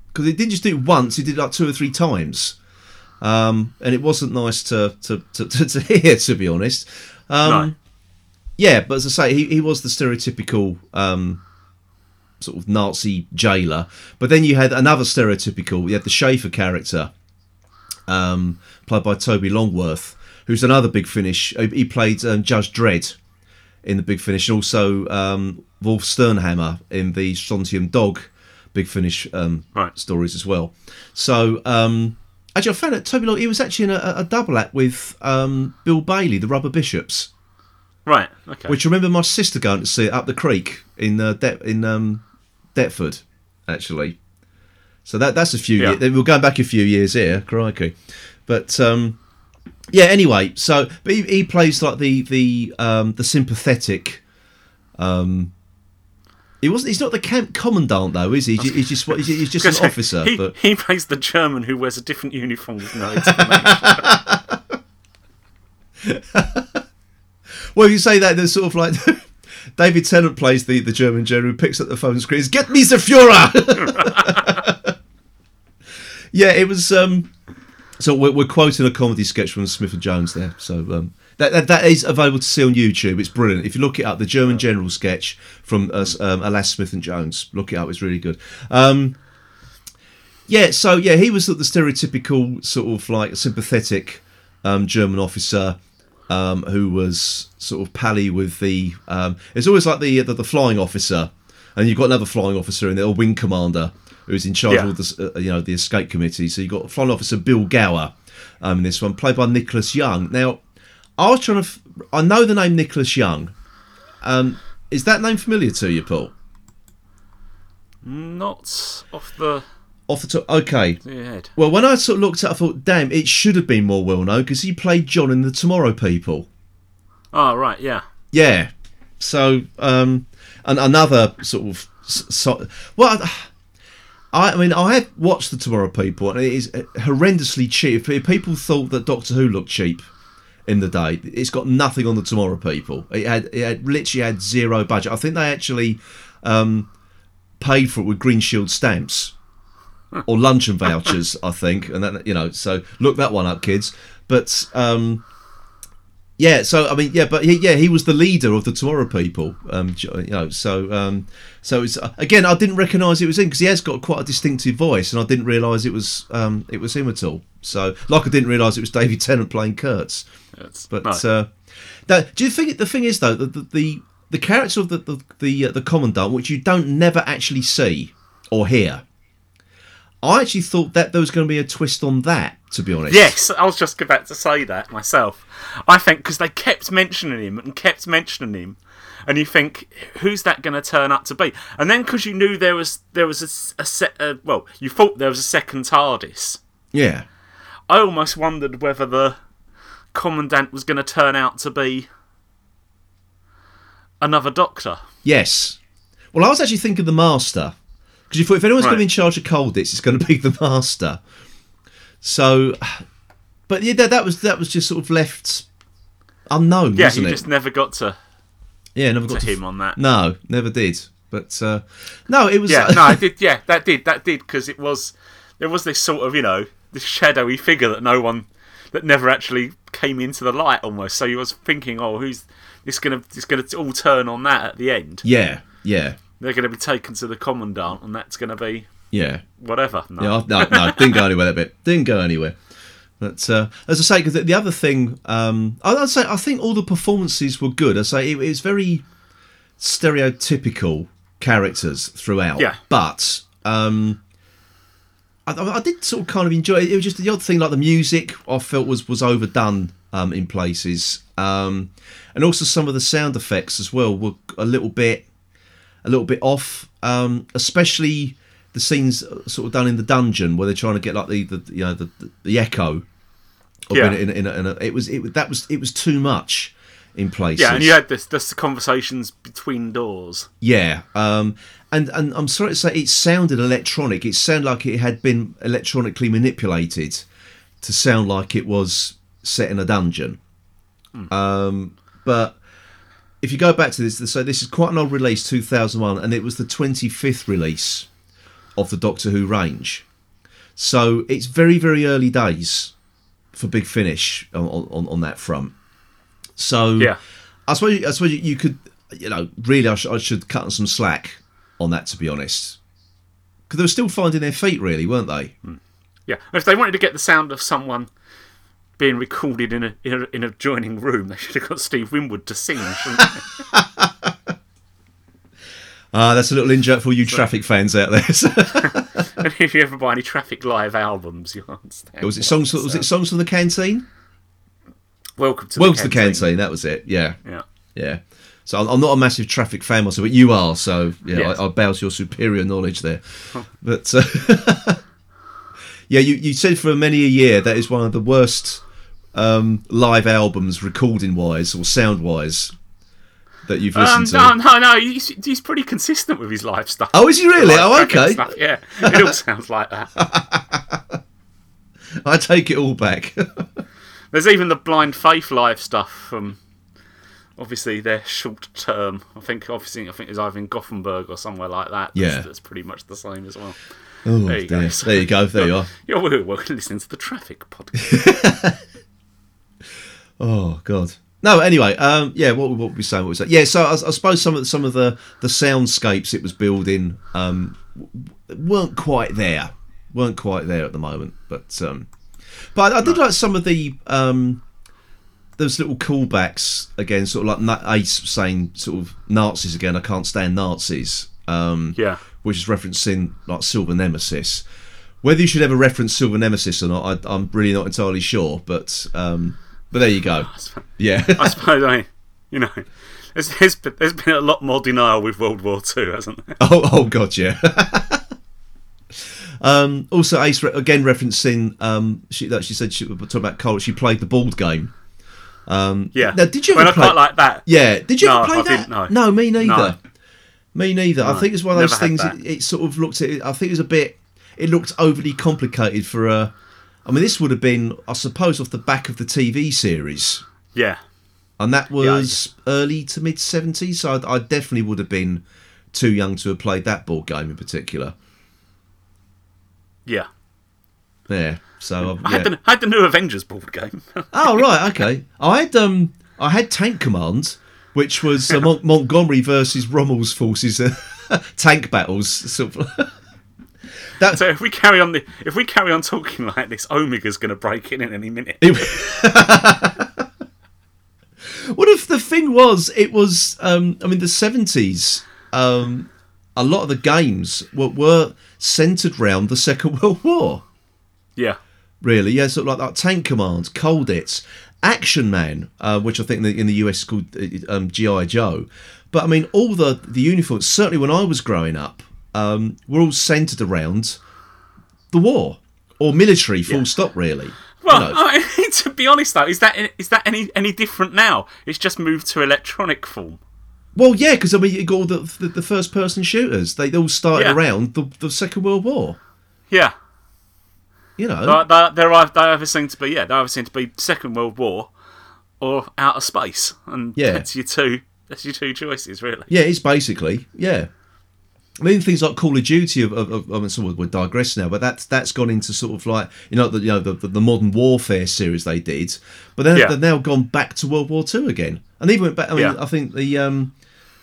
because he didn't just do it once; he did it like two or three times, um, and it wasn't nice to to, to, to, to hear, to be honest. Um, no. yeah, but as I say, he, he was the stereotypical um, sort of Nazi jailer. But then you had another stereotypical. You had the Schaefer character, um, played by Toby Longworth, who's another Big Finish. He played um, Judge Dredd in the Big Finish, and also um, Wolf Sternhammer in the Strontium Dog Big Finish um, Right. stories as well. So. Um, Actually, I found out Toby Longworth He was actually in a, a double act with um, Bill Bailey, the Rubber Bishops. Right. Okay. Which I remember my sister going to see it up the creek in uh, De- in um, Deptford, actually. So that that's a few. Yeah. years. We're going back a few years here, crikey. But um, yeah. Anyway, so but he, he plays like the the um, the sympathetic. Um, he wasn't. He's not the camp commandant though, is he? He's, he's just he's, he's just an officer. He, but he plays the German who wears a different uniform with no explanation. well, you say that, there's sort of like. David Tennant plays the, the German general who picks up the phone and screams, "Get me the Führer!" yeah, it was. Um, so we're, we're quoting a comedy sketch from Smith and Jones there. So um, that, that that is available to see on YouTube. It's brilliant. If you look it up, the German general sketch from uh, um, Alas Smith and Jones. Look it up. It's really good. Um, yeah, so yeah, he was the stereotypical sort of like sympathetic um, German officer um, who was sort of pally with the. Um, it's always like the, the the flying officer, and you've got another flying officer in there, a wing commander who's in charge Yeah. of all the uh, you know the escape committee. So you've got flying officer Bill Gower um, in this one, played by Nicholas Young. Now, I was trying to. F- I know the name Nicholas Young. Um, is that name familiar to you, Paul? Not off the Off the top, okay. Well, when I sort of looked at, it, I thought, damn, it should have been more well known because he played John in the Tomorrow People. Oh, right. Yeah. Yeah. So, um, and another sort of, so, well, I, mean, I have watched the Tomorrow People, and it is horrendously cheap. People thought that Doctor Who looked cheap in the day. It's got nothing on the Tomorrow People. It had, it had literally had zero budget. I think they actually um, paid for it with Green Shield stamps or luncheon vouchers, I think, and that you know. So look that one up, kids. But um, Yeah, so I mean, yeah, but he, yeah, he was the leader of the Tomorrow People. Um, you know, so um, so it's again, I didn't recognise it was him because he has got quite a distinctive voice, and I didn't realise it was um, it was him at all. So, like, I didn't realise it was David Tennant playing Kurtz. It's- But no. uh, now, do you think the thing is though that the, the the character of the the the, uh, the commandant, which you don't never actually see or hear, I actually thought that there was going to be a twist on that. To be honest, Yes, I was just about to say that myself. I think because they kept mentioning him and kept mentioning him, and you think, who's that going to turn up to be? And then because you knew there was there was a set, uh, well, you thought there was a second TARDIS. yeah, I almost wondered whether the commandant was going to turn out to be another Doctor. yes. Well, I was actually thinking the master because you thought if anyone's going to be in charge of Colditz, it's going to be the master. So, but yeah, that, that was that was just sort of left unknown, Yeah, wasn't you it? just never got to yeah, never got to to him on that. No, never did. But uh, no, it was. Yeah, no, I did. Yeah, that did. That did because it was there was this sort of you know this shadowy figure that no one that never actually came into the light almost. So you was thinking, oh, who's this gonna it's gonna all turn on that at the end? yeah, yeah, They're gonna be taken to the commandant, and that's gonna be yeah. whatever. No. Yeah, no, no, didn't go anywhere that bit. Didn't go anywhere. But uh, as I say, because the other thing, um, I- I'd say I think all the performances were good. I say it, it's very stereotypical characters throughout. Yeah. But um, I, I I did sort of kind of enjoy it. It was just the odd thing, like the music, I felt was was overdone um, in places, um, and also some of the sound effects as well were a little bit a little bit off, um, especially the scenes uh, sort of done in the dungeon where they're trying to get like the, the you know the, the, the echo. Yeah. in, in, in, a, in a, it was it that was it was too much in places. yeah, and you had this this conversations between doors. Yeah, um, and and I'm sorry to say, it sounded electronic. It sounded like it had been electronically manipulated to sound like it was set in a dungeon. Um, but if you go back to this, so this is quite an old release, 2001, and it was the 25th release of the Doctor Who range. So it's very very early days for Big Finish on on, on that front. So Yeah. I suppose I suppose you could, you know, really I, sh- I should cut some slack on that to be honest, because they were still finding their feet, really, weren't they? Hmm. Yeah, and if they wanted to get the sound of someone being recorded in a in a, in a adjoining room, they should have got Steve Winwood to sing. shouldn't they? Ah, that's a little in joke for you traffic fans out there. and if you ever buy any Traffic Live albums, you'll understand. was it songs? Was uh, it songs from the canteen? Welcome to Welcome the to the canteen. That was it. Yeah, Yeah. yeah. So I'm- I'm not a massive traffic fan myself, but you are. So yeah, Yes. I, I bow to your superior knowledge there. But uh, yeah, you, you said for many a year that is one of the worst um, live albums, recording wise or sound wise, that you've Um, listened to. no, no, no. He's, he's pretty consistent with his live stuff. Oh, is he really? Oh, okay. stuff, Yeah, it all sounds like that. I take it all back. There's even the Blind Faith live stuff from Obviously, they're short term. I think obviously I think it's either in Gothenburg or somewhere like that. Yeah. that's, that's pretty much the same as well. Oh, There you go. There you go. There you are. You're welcome listening to the Traffic podcast. Oh God. No. Anyway, um, yeah. What, what were we saying? What was that? Yeah. So I, I suppose some of the, some of the the soundscapes it was building um, weren't quite there. weren't quite there at the moment. But um, but I, did like some of the um, those little callbacks again, sort of like Ace saying sort of Nazis again. I can't stand Nazis. Um, Yeah. which is referencing like Silver Nemesis. Whether you should ever reference Silver Nemesis or not, I, I'm really not entirely sure. But um, but there you go. Yeah. I suppose I, you know, there's, there's, been, there's been a lot more denial with World War Two, hasn't there? Oh, oh God, yeah. um, also, Ace re- again referencing um, she that she said she was talking about Cole. She played the bald game. Um, Yeah. Now, did you ever I play? like that. Yeah. Did you No, ever play I that? didn't, no. me neither. No. Me neither. I No, think it's one of those never things. It, it sort of looked at. It, I think it was a bit. It looked overly complicated for a. I mean, this would have been, I suppose, off the back of the TV series, Yeah. and that Yeah, was early to mid seventies. So I, I definitely would have been too young to have played that board game in particular. Yeah. Yeah. So I yeah. had the I had the new Avengers board game. oh right, okay. I had um I had Tank Command, which was uh, Mont- Montgomery versus Rommel's forces, uh, tank battles. Sort of. That, So if we carry on the if we carry on talking like this, Omega's going to break in in any minute. What if the thing was? It was. Um, I mean, the seventies. Um, a lot of the games were, were centered around the Second World War. yeah. Really, yeah, sort of like that. Tank Command, Colditz, Action Man, uh, which I think in the, US is called uh, um, GI Joe. But I mean, all the the uniforms. Certainly, when I was growing up, um, were all centered around the war or military. Full stop. Really. Well, You know. I mean, to be honest though, is that is that any any different now? It's just moved to electronic form. Well, yeah, because I mean, you got all the, the, the first person shooters. They all started Yeah. around the, the Second World War. Yeah. You know, They, they, they either seem to be yeah, they either seem to be Second World War or outer space, and Yeah. that's your two that's your two choices really. yeah, it's basically yeah. I mean, things like Call of Duty. Of, of, of, I mean, sort of, we digress now, but that's that's gone into sort of like you know the you know the, the, the modern warfare series they did, but then Yeah. they've now gone back to World War Two again, and even went back. I mean, Yeah. I think the um,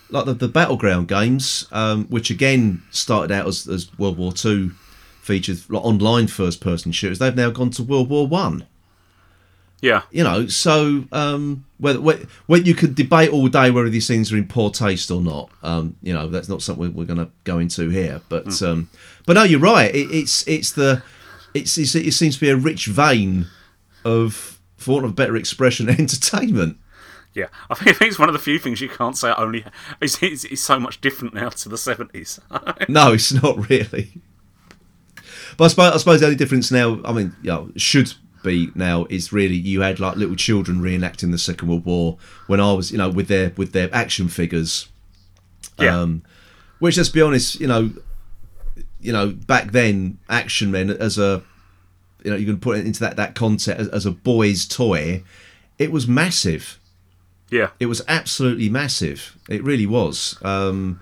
like the, the battleground games, um, which again started out as, as World War Two features like online first person shooters, they've now gone to World War One. Yeah. you know so um whether when you could debate all day whether these things are in poor taste or not um you know that's not something we're going to go into here but um but no you're right. It, it's it's the it's, it's it seems to be a rich vein of for want of a better expression entertainment. Yeah, I think, I think it's one of the few things you can't say only it's, it's, it's so much different now to the seventies. no it's not really. But I suppose, I suppose the only difference now i mean you know should be now is really you had like little children reenacting the second world war when i was you know with their with their action figures yeah, Um, which, let's be honest, you know, you know, back then, Action Men as a, you know, you can put it into that that concept as, as a boy's toy. It was massive. yeah, It was absolutely massive. It really was. Um,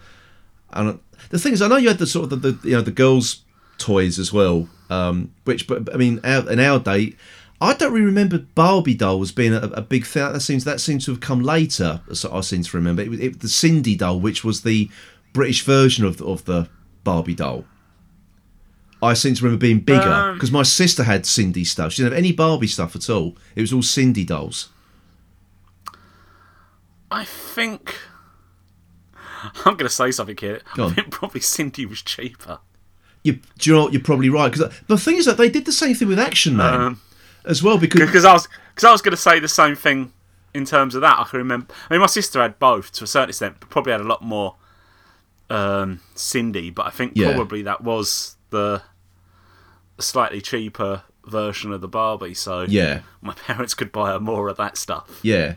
and the thing is, I know you had the sort of the, the you know the girls' toys as well. Um, which, but I mean, our, in our day, I don't really remember Barbie doll dolls being a, a big thing. That seems that seems to have come later. So I seem to remember it, it, the Sindy doll, which was the British version of the, of the Barbie doll. I seem to remember being bigger Um, because my sister had Sindy stuff. She didn't have any Barbie stuff at all. It was all Sindy dolls. I think I'm going to say something here. Go I think probably Sindy was cheaper. You, do you know what? You're probably right because the thing is that they did the same thing with Action Man Um, as well. Because because I was because I was going to say the same thing in terms of that. I can remember. I mean, my sister had both to a certain extent, but probably had a lot more um, Sindy. But I think Yeah. probably that was the slightly cheaper version of the Barbie. So yeah, my parents could buy her more of that stuff, yeah.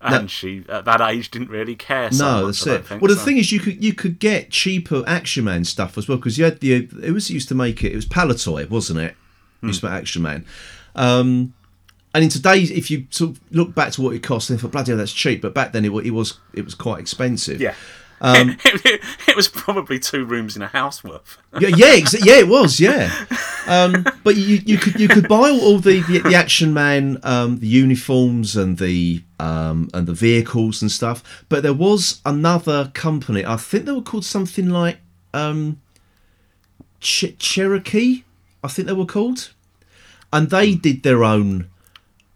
and she at that age didn't really care. So No, much, that's it. think, Well, the so. thing is, you could you could get cheaper Action Man stuff as well because you had the it was used to make it. It was Palitoy, wasn't it? Hmm. Used to make Action Man. Um, and in today's, if you sort of look back to what it cost, and for bloody hell, that's cheap. But back then, it, it was it was quite expensive. yeah. Um, it, it was probably two rooms in a house worth. yeah, yeah, yeah, it was, yeah. Um, but you, you could you could buy all, all the, the the Action Man, um, the uniforms and the um, and the vehicles and stuff. But there was another company. I think they were called something like um, Ch- Cherokee. I think they were called, and they did their own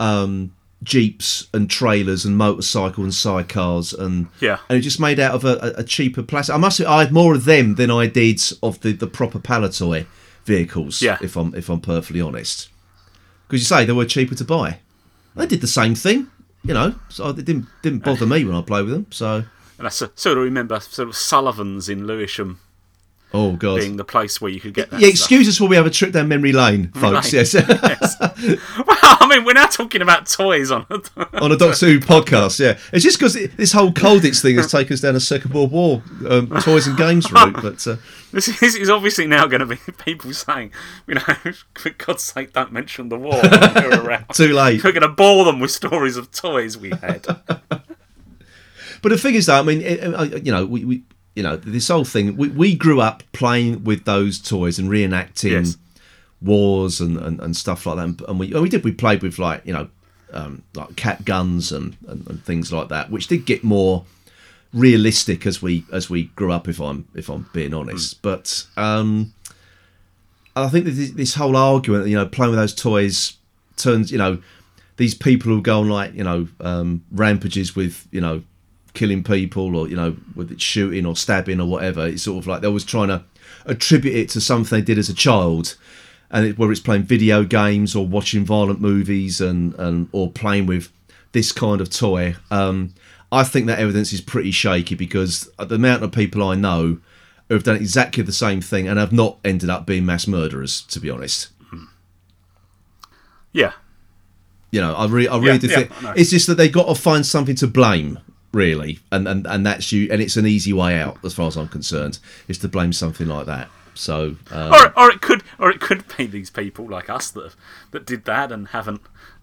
um, jeeps and trailers and motorcycle and sidecars and Yeah. and it just made out of a, a- cheaper plastic. I must. say, I had more of them than I did of the, the proper Palitoy vehicles. Yeah. If I'm if I'm perfectly honest, because you say they were cheaper to buy. They did the same thing, you know. So it didn't didn't bother me when I played with them. So And I sort of remember sort of Sullivan's in Lewisham oh god. being the place where you could get that. Yeah, stuff. excuse us while we have a trip down memory lane, folks. Lane. Yes, Well, I mean, we're now talking about toys on. a on a Doctor Who podcast. Yeah, it's just because this whole Colditz thing has taken us down a Second World War um, toys and games route. But uh, this is, is obviously now going to be people saying, you know, for God's sake, don't mention the war around. too late. We're going to bore them with stories of toys we had. But the thing is, though, I mean, it, uh, you know, we, we, you know, this whole thing. We, we grew up playing with those toys and reenacting Yes. wars and, and, and stuff like that. And we and we did. We played with like you know um, like cat guns and, and, and things like that, which did get more realistic as we as we grew up. If I'm if I'm being honest, but um, I think this, this whole argument, you know, playing with those toys turns, you know, these people who go on like you know um, rampages with you know killing people or you know with it shooting or stabbing or whatever. It's sort of like they're always trying to attribute it to something they did as a child, and it, whether it's playing video games or watching violent movies and and or playing with this kind of toy. Um, I think that evidence is pretty shaky because the amount of people I know who have done exactly the same thing and have not ended up being mass murderers. To be honest, Yeah. you know, I really, I really Yeah, do yeah, think know. it's just that they've got to find something to blame, really, and and and that's you, and it's an easy way out as far as I'm concerned, is to blame something like that. So, um, Or, or it could, or it could be these people like us that that did that and haven't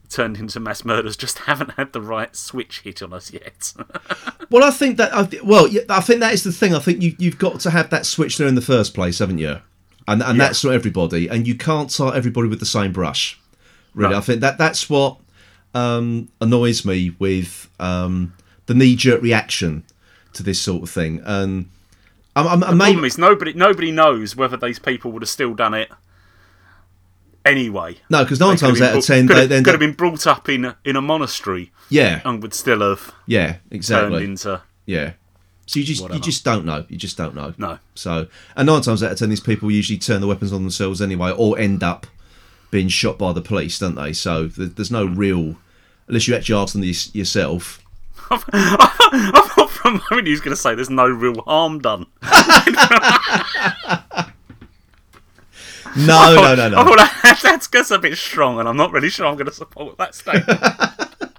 turned into mass murderers, just haven't had the right switch hit on us yet. well, I think that, I, well, I think that is the thing. I think you you've got to have that switch there in the first place, haven't you? And and Yeah. that's not everybody, and you can't tar everybody with the same brush. Really, No. I think that that's what um, annoys me with um, the knee jerk reaction to this sort of thing, and. I'm, I'm, the I'm problem maybe, is nobody nobody knows whether these people would have still done it anyway. No, because nine times out of 10 could they have, end could have been brought up in a, in a monastery. Yeah. and would still have Yeah, exactly. turned into Yeah. So you just you just don't know. You just don't know. No. So and nine times out of ten, these people usually turn the weapons on themselves anyway, or end up being shot by the police, don't they? So there's no real, unless you actually ask them this yourself. I thought for a moment he was going to say there's no real harm done. No, no, no, I no. thought that, that's, that's a bit strong, and I'm not really sure I'm going to support that statement.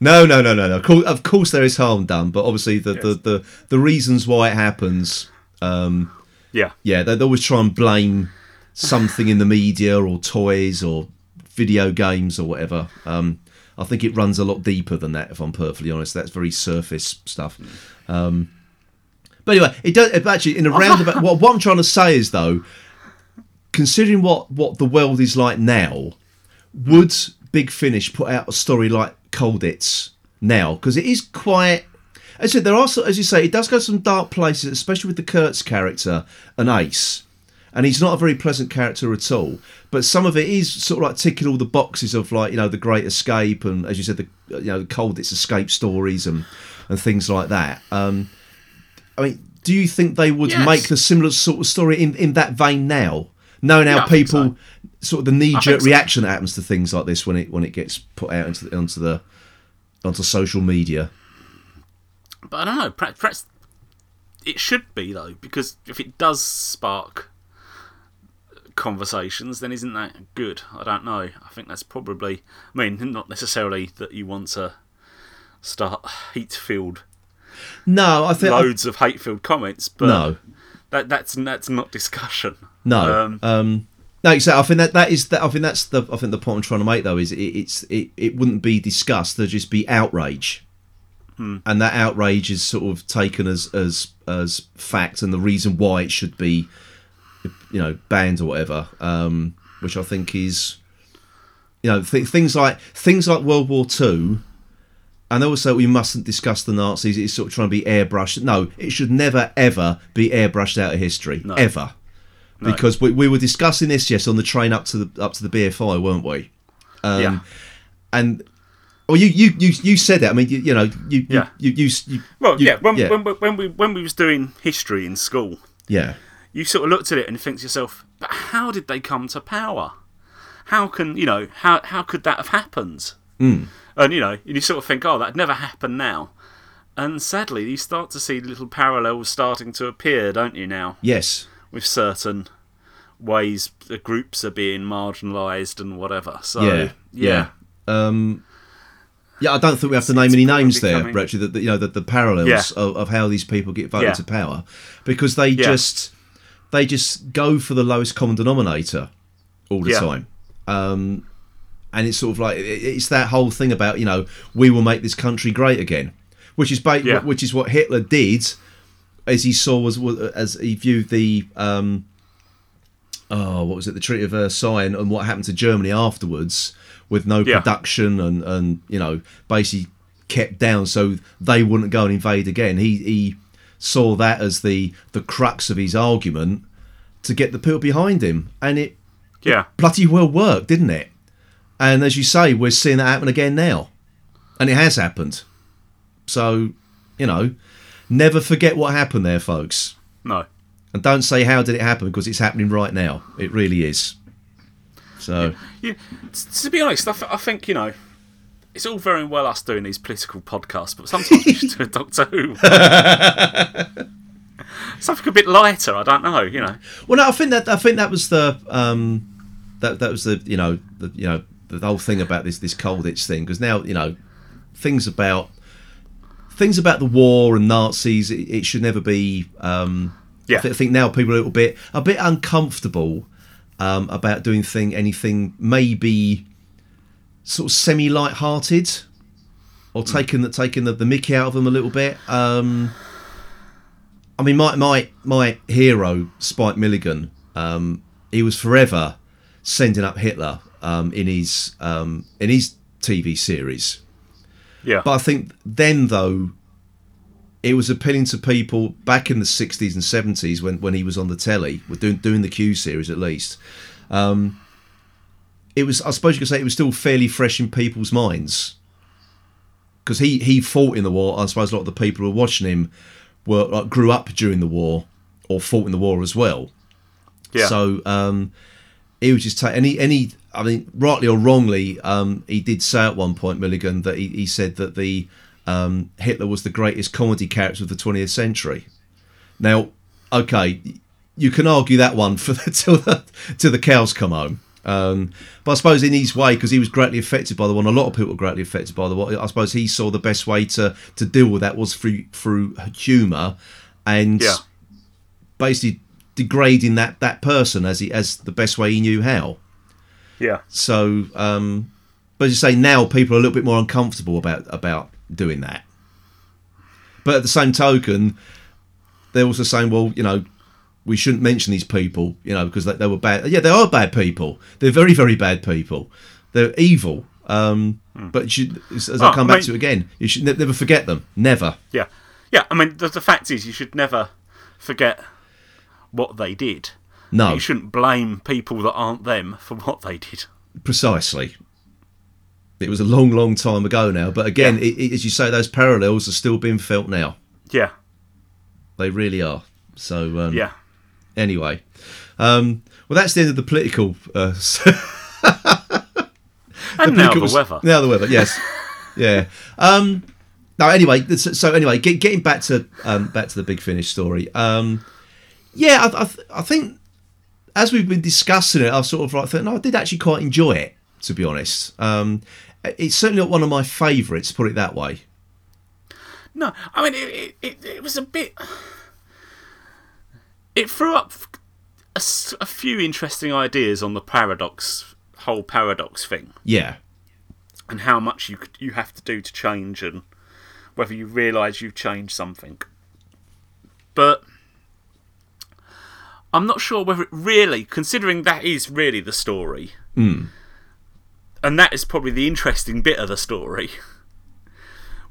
No, no, no, no, no. Of course, of course there is harm done, but obviously the the, the, the reasons why it happens. Um, yeah, yeah, they they always try and blame something in the media or toys or video games or whatever. Um, I think it runs a lot deeper than that. If I'm perfectly honest, that's very surface stuff. Um, but anyway, it does it actually in a roundabout. what, what I'm trying to say is though, considering what what the world is like now, would Big Finish put out a story like Colditz now? Because it is quite. As I said, there are, as you say, it does go some dark places, especially with the Kurtz character and Ace. And he's not a very pleasant character at all. But some of it is sort of like ticking all the boxes of like you know the Great Escape and as you said the you know the cold Colditz escape stories and and things like that. Um, I mean, do you think they would Yes. make the similar sort of story in, in that vein now, knowing how Yeah, people sort of the knee jerk so. reaction that happens to things like this when it when it gets put out into the, onto the onto social media? but I don't know. Perhaps, perhaps it should be though, because if it does spark conversations, then isn't that good? I don't know. I think that's probably. I mean, not necessarily that you want to start hate-filled No, I think I- loads of hate-filled comments, but No. that that's that's not discussion. No. Um, Um, no, exactly. I think that that is that. I think that's the. I think the point I'm trying to make though is it, it's it, it wouldn't be discussed. There'd just be outrage, Hmm. and that outrage is sort of taken as as as fact and the reason why it should be, you know, banned or whatever. Um, which I think is, you know, th- things like things like World War Two. And they always say we mustn't discuss the Nazis. It's sort of trying to be airbrushed. No, it should never ever be airbrushed out of history. No. Ever No. because we, we were discussing this yes on the train up to the up to the BFI, weren't we? Um, Yeah. And well, you you you you said that. I mean, you, you know, you Yeah. you you, you, you Well, yeah. When, yeah, When, when we when we was doing history in school, yeah, you sort of looked at it and think to yourself, but how did they come to power? How can you know how how could that have happened? Mm. And you know, and you sort of think, oh, that'd never happen now. And sadly, you start to see little parallels starting to appear, don't you? Now, yes, with certain ways the groups are being marginalised and whatever. So yeah, yeah. Um, yeah, I don't think we have to name any names there, actually. That you know, the, the parallels Yeah. of, of how these people get voted Yeah. to power, because they Yeah. just they just go for the lowest common denominator all the Yeah. time. Um, and it's sort of like it's that whole thing about you know we will make this country great again, which is ba- Yeah. which is what Hitler did, as he saw was was- as he viewed the um, oh, what was it, the Treaty of Versailles, and, and what happened to Germany afterwards, with no Yeah. production and and you know basically kept down so they wouldn't go and invade again. He he saw that as the the crux of his argument to get the people behind him, and it Yeah. bloody well worked, didn't it? And as you say, we're seeing that happen again now, and it has happened. So, you know, never forget what happened there, folks. No. And don't say how did it happen because it's happening right now. It really is. So Yeah, t- to be honest, I, th- I think you know it's all very well us doing these political podcasts, but sometimes we should do a Doctor Who. Something a bit lighter. I don't know. You know. Well, no, I think that I think that was the um, that that was the you know the you know the whole thing about this this Colditz thing because now you know things about things about the war and Nazis it, it should never be. Um, Yeah. I, thi- I think now people are a little bit a bit uncomfortable um, about doing thing anything maybe sort of semi light-hearted or taking the taking the, the mickey out of them a little bit. Um, I mean, my my my hero, Spike Milligan, um, he was forever sending up Hitler um, in his um, in his TV series. Yeah. But I think then though, it was appealing to people back in the sixties and seventies when, when he was on the telly, doing doing the Q series at least. Um, it was, I suppose you could say, it was still fairly fresh in people's minds because he he fought in the war. I suppose a lot of the people who were watching him were like, grew up during the war or fought in the war as well. Yeah. So um, he was just ta- any any. I mean, rightly or wrongly, um, he did say at one point, Milligan, that he, he said that the um, Hitler was the greatest comedy character of the 20th century. Now, okay, you can argue that one for the, till the till the cows come home. Um, but I suppose in his way, because he was greatly affected by the one, a lot of people were greatly affected by the one. I suppose he saw the best way to to deal with that was through through humour and Yeah. basically degrading that that person as he as the best way he knew how. Yeah. So, um, but as you say, now people are a little bit more uncomfortable about about doing that. But at the same token, they're also saying, well, you know, we shouldn't mention these people, you know, because they, they were bad. Yeah, they are bad people. They're very, very bad people. They're evil. Um, But you should, as as I Oh, come I back mean- to it again, you should ne- never forget them. Never. Yeah. Yeah. I mean, the, the fact is, you should never forget what they did. No, You shouldn't blame people that aren't them for what they did. precisely. It was a long, long time ago now. But again, it, it, as you say, those parallels are still being felt now. Yeah. They really are. So um, Yeah. Anyway, um, well, that's the end of the political. Uh, And now the weather. Now the weather. Yes. yeah. Um, no. Anyway, so, anyway, get, getting back to um, back to the big finish story. Um, yeah, I, I, I think as we've been discussing it, I've sort of like thought, no, I did actually quite enjoy it. To be honest, um, it's certainly not one of my favourites. Put it that way. No, I mean, it, it, it, it was a bit. It threw up a few interesting ideas on the paradox, whole paradox thing, Yeah. and how much you you have to do to change, and whether you realise you've changed something. But I'm not sure whether it really, considering that is really the story, hmm. and that is probably the interesting bit of the story.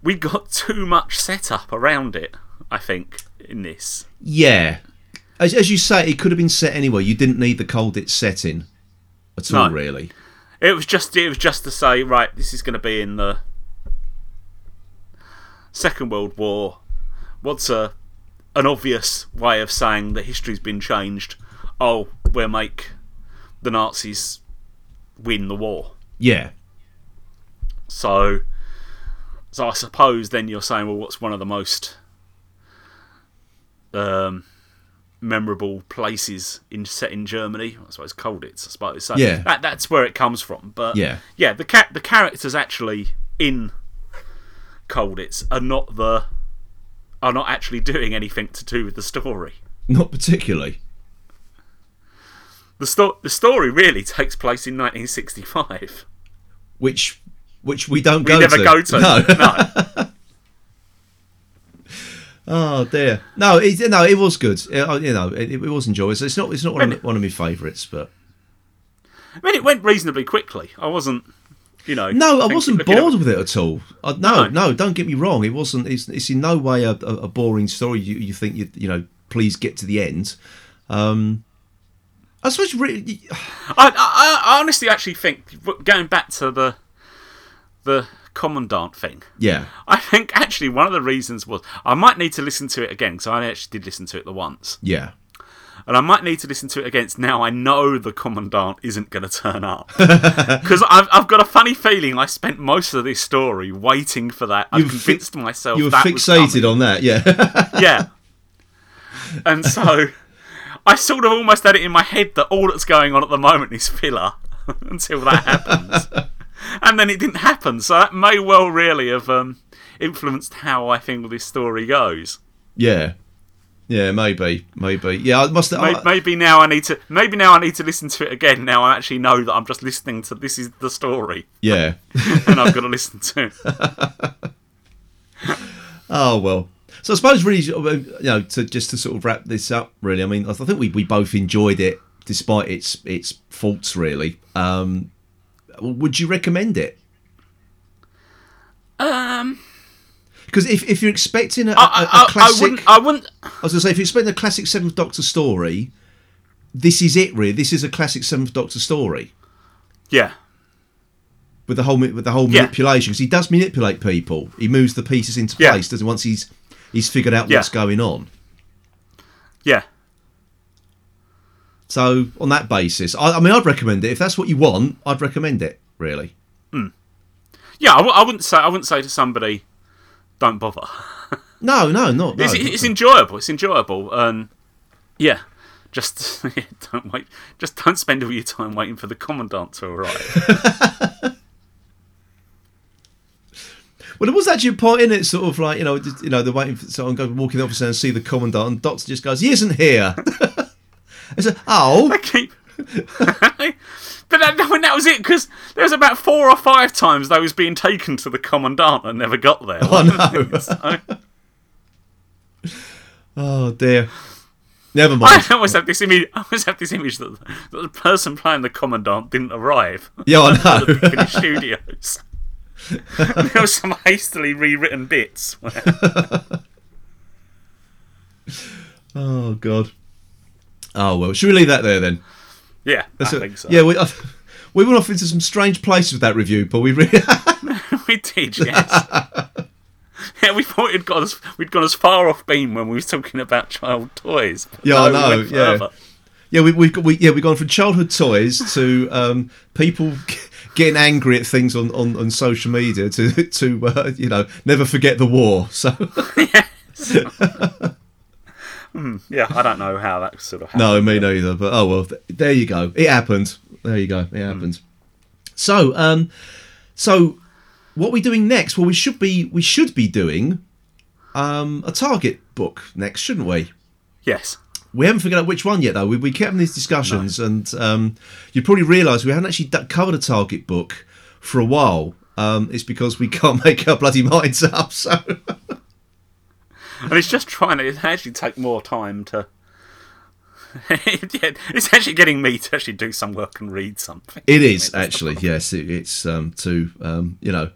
We got too much setup around it, I think, in this. Yeah. As, as you say, it could have been set anywhere. You didn't need the Colditz setting at all, No. really. It was just it was just to say, right, this is going to be in the Second World War. What's a an obvious way of saying that history's been changed? Oh, we'll make the Nazis win the war. Yeah. So, so I suppose then you're saying, well, what's one of the most um, memorable places in set in Germany? I suppose Colditz. I suppose. So Yeah. that, that's where it comes from. But Yeah. yeah, the ca- the characters actually in Colditz are not the are not actually doing anything to do with the story. Not particularly. The sto- the story really takes place in 1965. Which which we don't We go never to. go to. No. no. Oh dear. No, it, no, it was good. It- you know, it, it was enjoyable. It's not. It's not one of, my- one of my favourites, but I mean, it went reasonably quickly. I wasn't, you know. no, I wasn't bored with it at all. I, no, No. no, don't get me wrong. It wasn't. It's, it's in no way a, a, a boring story. You, you think you you know, please get to the end. Um, I suppose really, I, I, I honestly actually think going back to the the commandant thing. yeah, I think actually one of the reasons was I might need to listen to it again because I actually did listen to it the once, yeah, and I might need to listen to it again now. I know the commandant isn't going to turn up because I've, I've got a funny feeling I spent most of this story waiting for that. I You were fi- convinced myself you were fixated on that. Yeah, yeah. And so I sort of almost had it in my head that all that's going on at the moment is filler until that happens. And then it didn't happen, so that may well really have um, influenced how I think this story goes. yeah, yeah. Maybe, maybe. Yeah, I must. Maybe, I, maybe now I need to. Maybe now I need to listen to it again. Now I actually know that I'm just listening to this is the story, yeah. and I've got to listen to. Oh well. So I suppose really, you know, to just to sort of wrap this up, really. I mean, I think we, we both enjoyed it despite its its faults. Really, um, would you recommend it? Um, Because if, if you're expecting a, a, I, I, a I, I classic, wouldn't. I wouldn't. I was to say, if you're expecting a classic Seventh Doctor story, this is it. Really, this is a classic Seventh Doctor story Yeah. with the whole with the whole Yeah. manipulation. Because he does manipulate people. He moves the pieces into Yeah. place. Doesn't once he's he's figured out Yeah. what's going on. Yeah. So on that basis, I, I mean, I'd recommend it. If that's what you want, I'd recommend it. Really. Hmm. Yeah. I, w- I wouldn't say. I wouldn't say to somebody, "Don't bother." No, no, not. No, it's, it's enjoyable. It's enjoyable, and yeah, just yeah, don't wait. Just don't spend all your time waiting for the commandant to arrive. well, there was actually a point in it, sort of like you know, just, you know, they're waiting for someone to go walk in the office and see the commandant, and Doctor just goes, "He isn't here." I said, "Oh, keep. but that, mean, that was it because there was about four or five times I was being taken to the commandant and never got there. Oh, no. So, oh dear." Never mind. I always have this image. I always have this image that, that the person playing the commandant didn't arrive. Yeah, I the know. Piccadilly Studios. There was some hastily rewritten bits. Where, Oh God. Oh well, should we leave that there then? yeah, That's I it. think so. Yeah, we uh, we went off into some strange places with that review, but we really. we did. Yes. yeah, we thought it'd got us. We'd gone as far off beam when we were talking about child toys. Yeah, no, we know, went yeah. further. Yeah, we, we've got, we, yeah, we've gone from childhood toys to um, people getting angry at things on, on, on social media to to uh, you know never forget the war. So Hmm, yeah, I don't know how that sort of happened. no, me neither. But oh well, th- there you go. It happened. There you go. It happened. So um, so what we're we doing next? Well, we should be we should be doing um a target book next, shouldn't we? Yes. We haven't figured out which one yet, though. We, we kept having these discussions, and um, you probably realise we haven't actually d- covered a target book for a while. Um, it's because we can't make our bloody minds up. So And it's just trying to it actually take more time to. yeah, it's actually getting me to actually do some work and read something. it is actually, yes, it, it's um, to um, you know.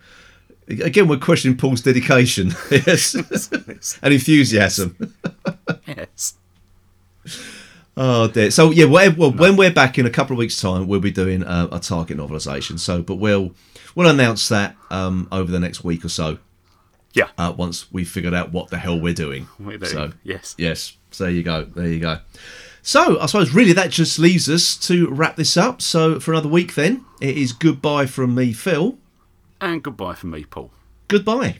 Again, we're questioning Paul's dedication, yes, and enthusiasm. Yes. Oh dear. So yeah, well, when we're back in a couple of weeks' time, we'll be doing uh, a target novelisation. So, but we'll we'll announce that um, over the next week or so. Yeah. Uh, once we've figured out what the hell we're doing. We're doing, So yes. yes. So there you go. There you go. So I suppose really that just leaves us to wrap this up. So for another week, then it is goodbye from me, Phil. And goodbye from me, Paul. Goodbye.